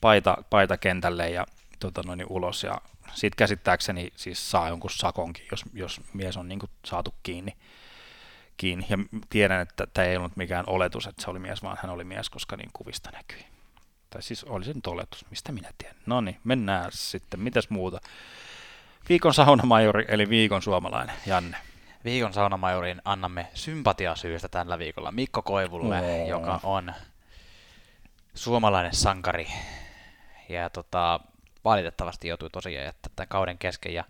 paita, paita kentälle ja tota, noin, ulos. Ja sitten käsittääkseni siis saa jonkun sakonkin, jos, jos mies on niin kuin, saatu kiinni. kiinni. Ja tiedän, että tämä ei ollut mikään oletus, että se oli mies, vaan hän oli mies, koska niin kuvista näkyi. Tai siis oli se nyt oletus, mistä minä tiedän. No niin, mennään sitten. Mitäs muuta? Viikon saunamajori, eli viikon suomalainen, Janne. Viikon saunamajorin annamme sympatiasyystä tällä viikolla Mikko Koivulle, Oo. joka on suomalainen sankari. Ja tota, valitettavasti joutui tosiaan jättää tämän kauden kesken. Ja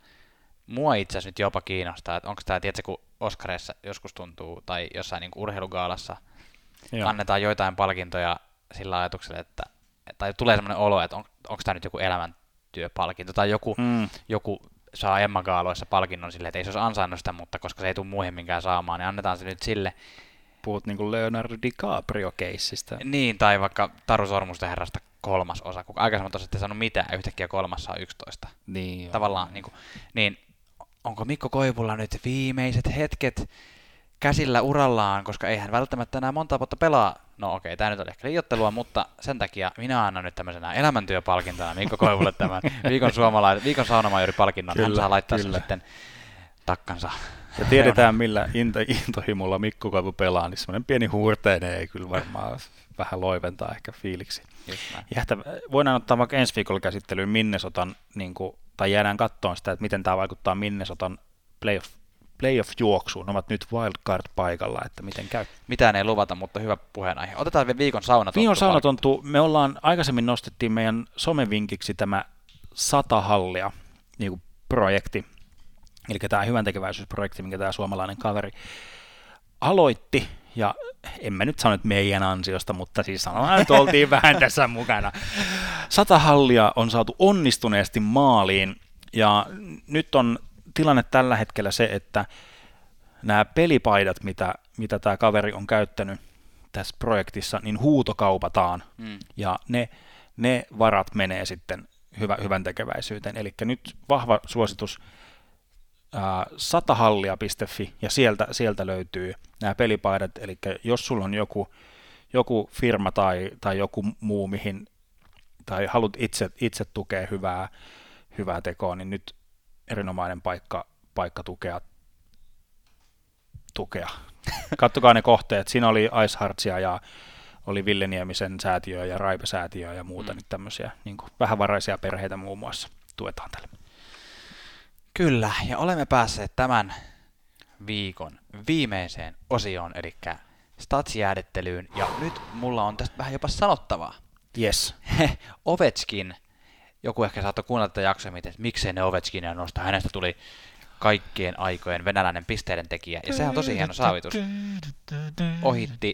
mua itse asiassa nyt jopa kiinnostaa, että onko tämä, tiedätkö, kun Oscareissa joskus tuntuu, tai jossain niin urheilugaalassa Joo. annetaan joitain palkintoja sillä ajatuksella, että tai tulee sellainen olo, että on, onko tämä nyt joku elämäntyöpalkinto, tai joku, Mm, joku saa Emma Gaaloissa palkinnon silleen, että ei se olisi ansainnut sitä, mutta koska se ei tule muihin saamaan, niin annetaan se nyt sille. puhut niin kuin Leonardo DiCaprio-keissistä. Niin, tai vaikka Taru Sormusten herrasta kolmas osa, kun aikaisemmin tosiaan ei saanut mitään, yhtäkkiä kolmas saa 11. Niin, joo. Tavallaan, niin, kuin, niin onko Mikko Koivulla nyt viimeiset hetket käsillä urallaan, koska eihän välttämättä enää monta vuotta pelaa. No okei, tämä nyt oli ehkä liiottelua, mutta sen takia minä annan nyt tämmöisenä elämäntyöpalkintona Mikko Koivulle tämän viikon, suomalais- viikon saunamajoripalkinnon. Hän saa laittaa sen kyllä. sitten takkansa. Ja tiedetään, millä into, intohimolla Mikko Koivu pelaa, niin semmoinen pieni huurteinen ei kyllä varmaan vähän loiventaa ehkä fiiliksi. Jähtä, voidaan ottaa vaikka ensi viikolla käsittelyyn Minnesotan, niin kuin, tai jäädään katsomaan sitä, että miten tämä vaikuttaa Minnesotan playoff, playoff-juoksuun. Ovat nyt wildcard-paikalla, että miten käy. Mitään ei luvata, mutta hyvä puheenaihe. Otetaan vielä viikon saunatonttu. Vion saunatontu, me ollaan, aikaisemmin nostettiin meidän somevinkiksi tämä sata hallia niin kuin projekti, eli tämä hyvän tekeväisyysprojekti, minkä tämä suomalainen kaveri aloitti, ja en mä nyt sano, että meidän ansiosta, mutta siis sanotaan, että oltiin vähän tässä mukana. Sata hallia on saatu onnistuneesti maaliin, ja nyt on tilanne tällä hetkellä se, että nämä pelipaidat, mitä, mitä tämä kaveri on käyttänyt tässä projektissa, niin huutokaupataan, Mm. ja ne, ne varat menee sitten hyvä, hyvän tekeväisyyteen. Eli nyt vahva suositus satahallia.fi ja sieltä, sieltä löytyy nämä pelipaidat. Eli jos sulla on joku, joku firma tai, tai joku muu, mihin tai haluat itse, itse tukea hyvää, hyvää tekoa, niin nyt erinomainen paikka, paikka tukea. tukea. Kattokaa ne kohteet. Siinä oli Ice Heartsia ja oli Ville Niemisen säätiö ja Raipe-säätiö ja muuta Mm. nyt tämmöisiä niin vähävaraisia perheitä muun muassa tuetaan tällä. Kyllä, ja olemme päässeet tämän viikon viimeiseen osioon, eli statsjäädettelyyn, ja nyt mulla on tästä vähän jopa sanottavaa. Yes. Ovechkin, joku ehkä saattoi kuunnella tätä jaksoa, miten, että miksei ne Ovechkinia nosta, hänestä tuli kaikkien aikojen venäläinen pisteiden tekijä, ja sehän on tosi hieno saavutus. Ohitti,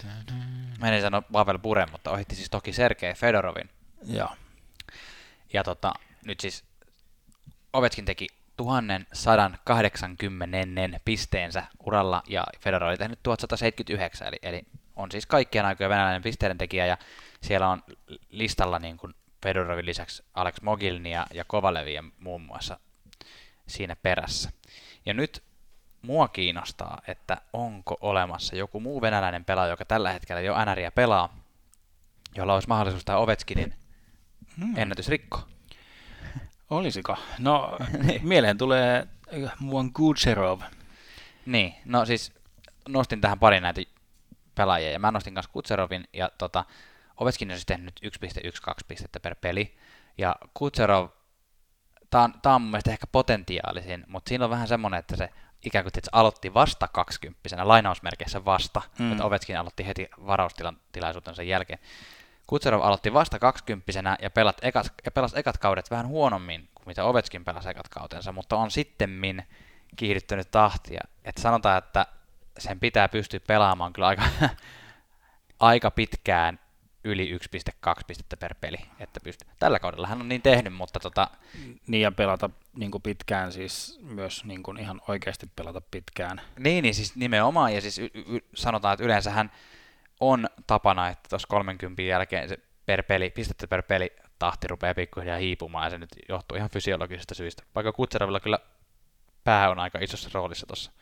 mä en sano Pavel Buren, mutta ohitti siis toki Sergei Fedorovin, Joo. Ja tota, nyt siis Ovechkin teki 1180 pisteensä uralla ja Federer oli tehnyt 1179, eli, eli on siis kaikkien aikojen venäläinen pisteiden tekijä ja siellä on listalla niin kuin Federerin lisäksi Alex Mogilnia ja Kovalevia muun muassa siinä perässä. Ja nyt mua kiinnostaa, että onko olemassa joku muu venäläinen pelaaja, joka tällä hetkellä jo NRiä pelaa, jolla olisi mahdollisuus tämä Ovechkinin Hmm. ennätys rikko. Olisiko? No, Niin. mieleen tulee Muan Kucherov. Niin, no siis nostin tähän pari näitä pelaajia, ja mä nostin kanssa Kutserovin, ja tota, Ovechkin on siis tehnyt 1,12 pistettä per peli, ja Kutserov, tää on, tää on mun mielestä ehkä potentiaalisin, mutta siinä on vähän semmoinen, että se ikään kuin se aloitti vasta 20 lainausmerkeissä vasta, Mm. että Ovechkin aloitti heti varaustilaisuutensa jälkeen. Kutserov aloitti vasta 20 ja pelat ekat, ja pelasi ekat kaudet vähän huonommin kuin mitä Ovechkin pelasi ekat kautensa, mutta on sittemmin kiihdyttänyt tahtia. Että sanotaan, että sen pitää pystyä pelaamaan kyllä aika, aika pitkään yli 1,2 pistettä per peli. Että pystyy. Tällä kaudella hän on niin tehnyt, mutta tota, Niin ja pelata niin kuin pitkään, siis myös niin kuin ihan oikeasti pelata pitkään. Niin, niin siis nimenomaan, ja siis y- y- sanotaan, että yleensähän on tapana, että tuossa 30 jälkeen se per peli, pistettä per peli tahti rupeaa pikkuhiljaa hiipumaan, ja se nyt johtuu ihan fysiologisista syistä. Vaikka Kutserovilla kyllä pää on aika isossa roolissa tuossa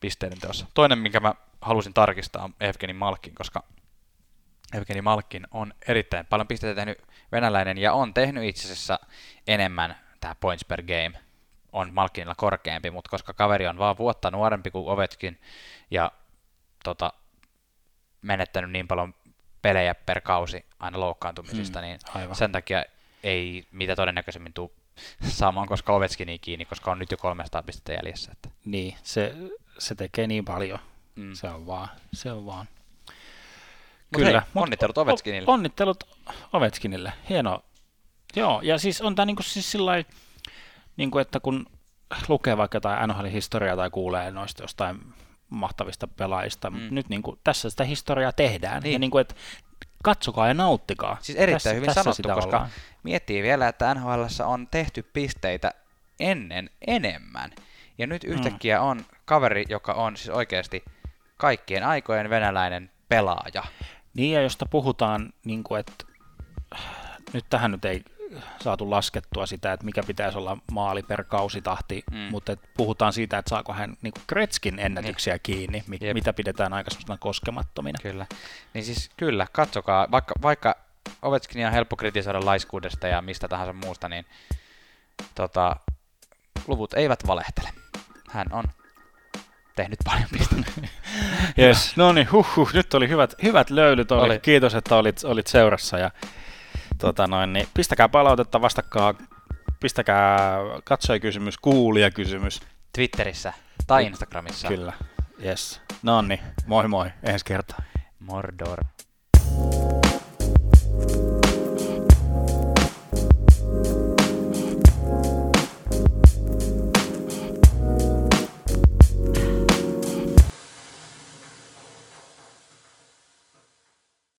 pisteiden teossa. Toinen, minkä mä halusin tarkistaa, on Evgeni Malkin, koska Evgeni Malkin on erittäin paljon pisteitä tehnyt venäläinen, ja on tehnyt itse asiassa enemmän tämä points per game on Malkinilla korkeampi, mutta koska kaveri on vaan vuotta nuorempi kuin Ovechkin ja tota, menettänyt niin paljon pelejä per kausi aina loukkaantumisista, hmm, niin aivan. sen takia ei mitä todennäköisemmin tule saamaan koska Ovechkini kiinni, koska on nyt jo 300 pistettä jäljessä. Että. Niin, se, se tekee niin paljon. Mm. Se on vaan. Se on vaan. Mut Kyllä. Hei, onnittelut Ovechkinille. Onnittelut Ovechkinille. Hieno. Joo, ja siis on tämä niinku siis sillai, niinku että kun lukee vaikka jotain NHL-historiaa tai kuulee noista jostain mahtavista pelaajista, mm. nyt niin kuin, tässä sitä historiaa tehdään. Niin. Ja niin kuin, että katsokaa ja nauttikaa. Siis erittäin tässä, hyvin tässä sanottu, koska ollaan. miettii vielä, että NHL on tehty pisteitä ennen enemmän. Ja nyt mm. yhtäkkiä mm. on kaveri, joka on siis oikeasti kaikkien aikojen venäläinen pelaaja. Niin, ja josta puhutaan, niin kuin, että nyt tähän nyt ei saatu laskettua sitä, että mikä pitäisi olla maali per kausitahti, mm. mutta et puhutaan siitä, että saako hän niin Kretskin ennätyksiä niin. kiinni, mi- mitä pidetään aika koskemattomina. Kyllä. Niin siis kyllä, katsokaa, vaikka, vaikka Ovechkinia on helppo kritisoida laiskuudesta ja mistä tahansa muusta, niin tota, luvut eivät valehtele. Hän on tehnyt paljon pisteitä. yes. No niin, huh, huh, nyt oli hyvät, hyvät löylyt. Oli. oli. Kiitos, että olit, olit seurassa. Ja tota noin, niin pistäkää palautetta, vastakkaa, pistäkää katsojakysymys, kysymys. Twitterissä tai Instagramissa. Kyllä, yes. No niin, moi moi, ensi kertaa. Mordor.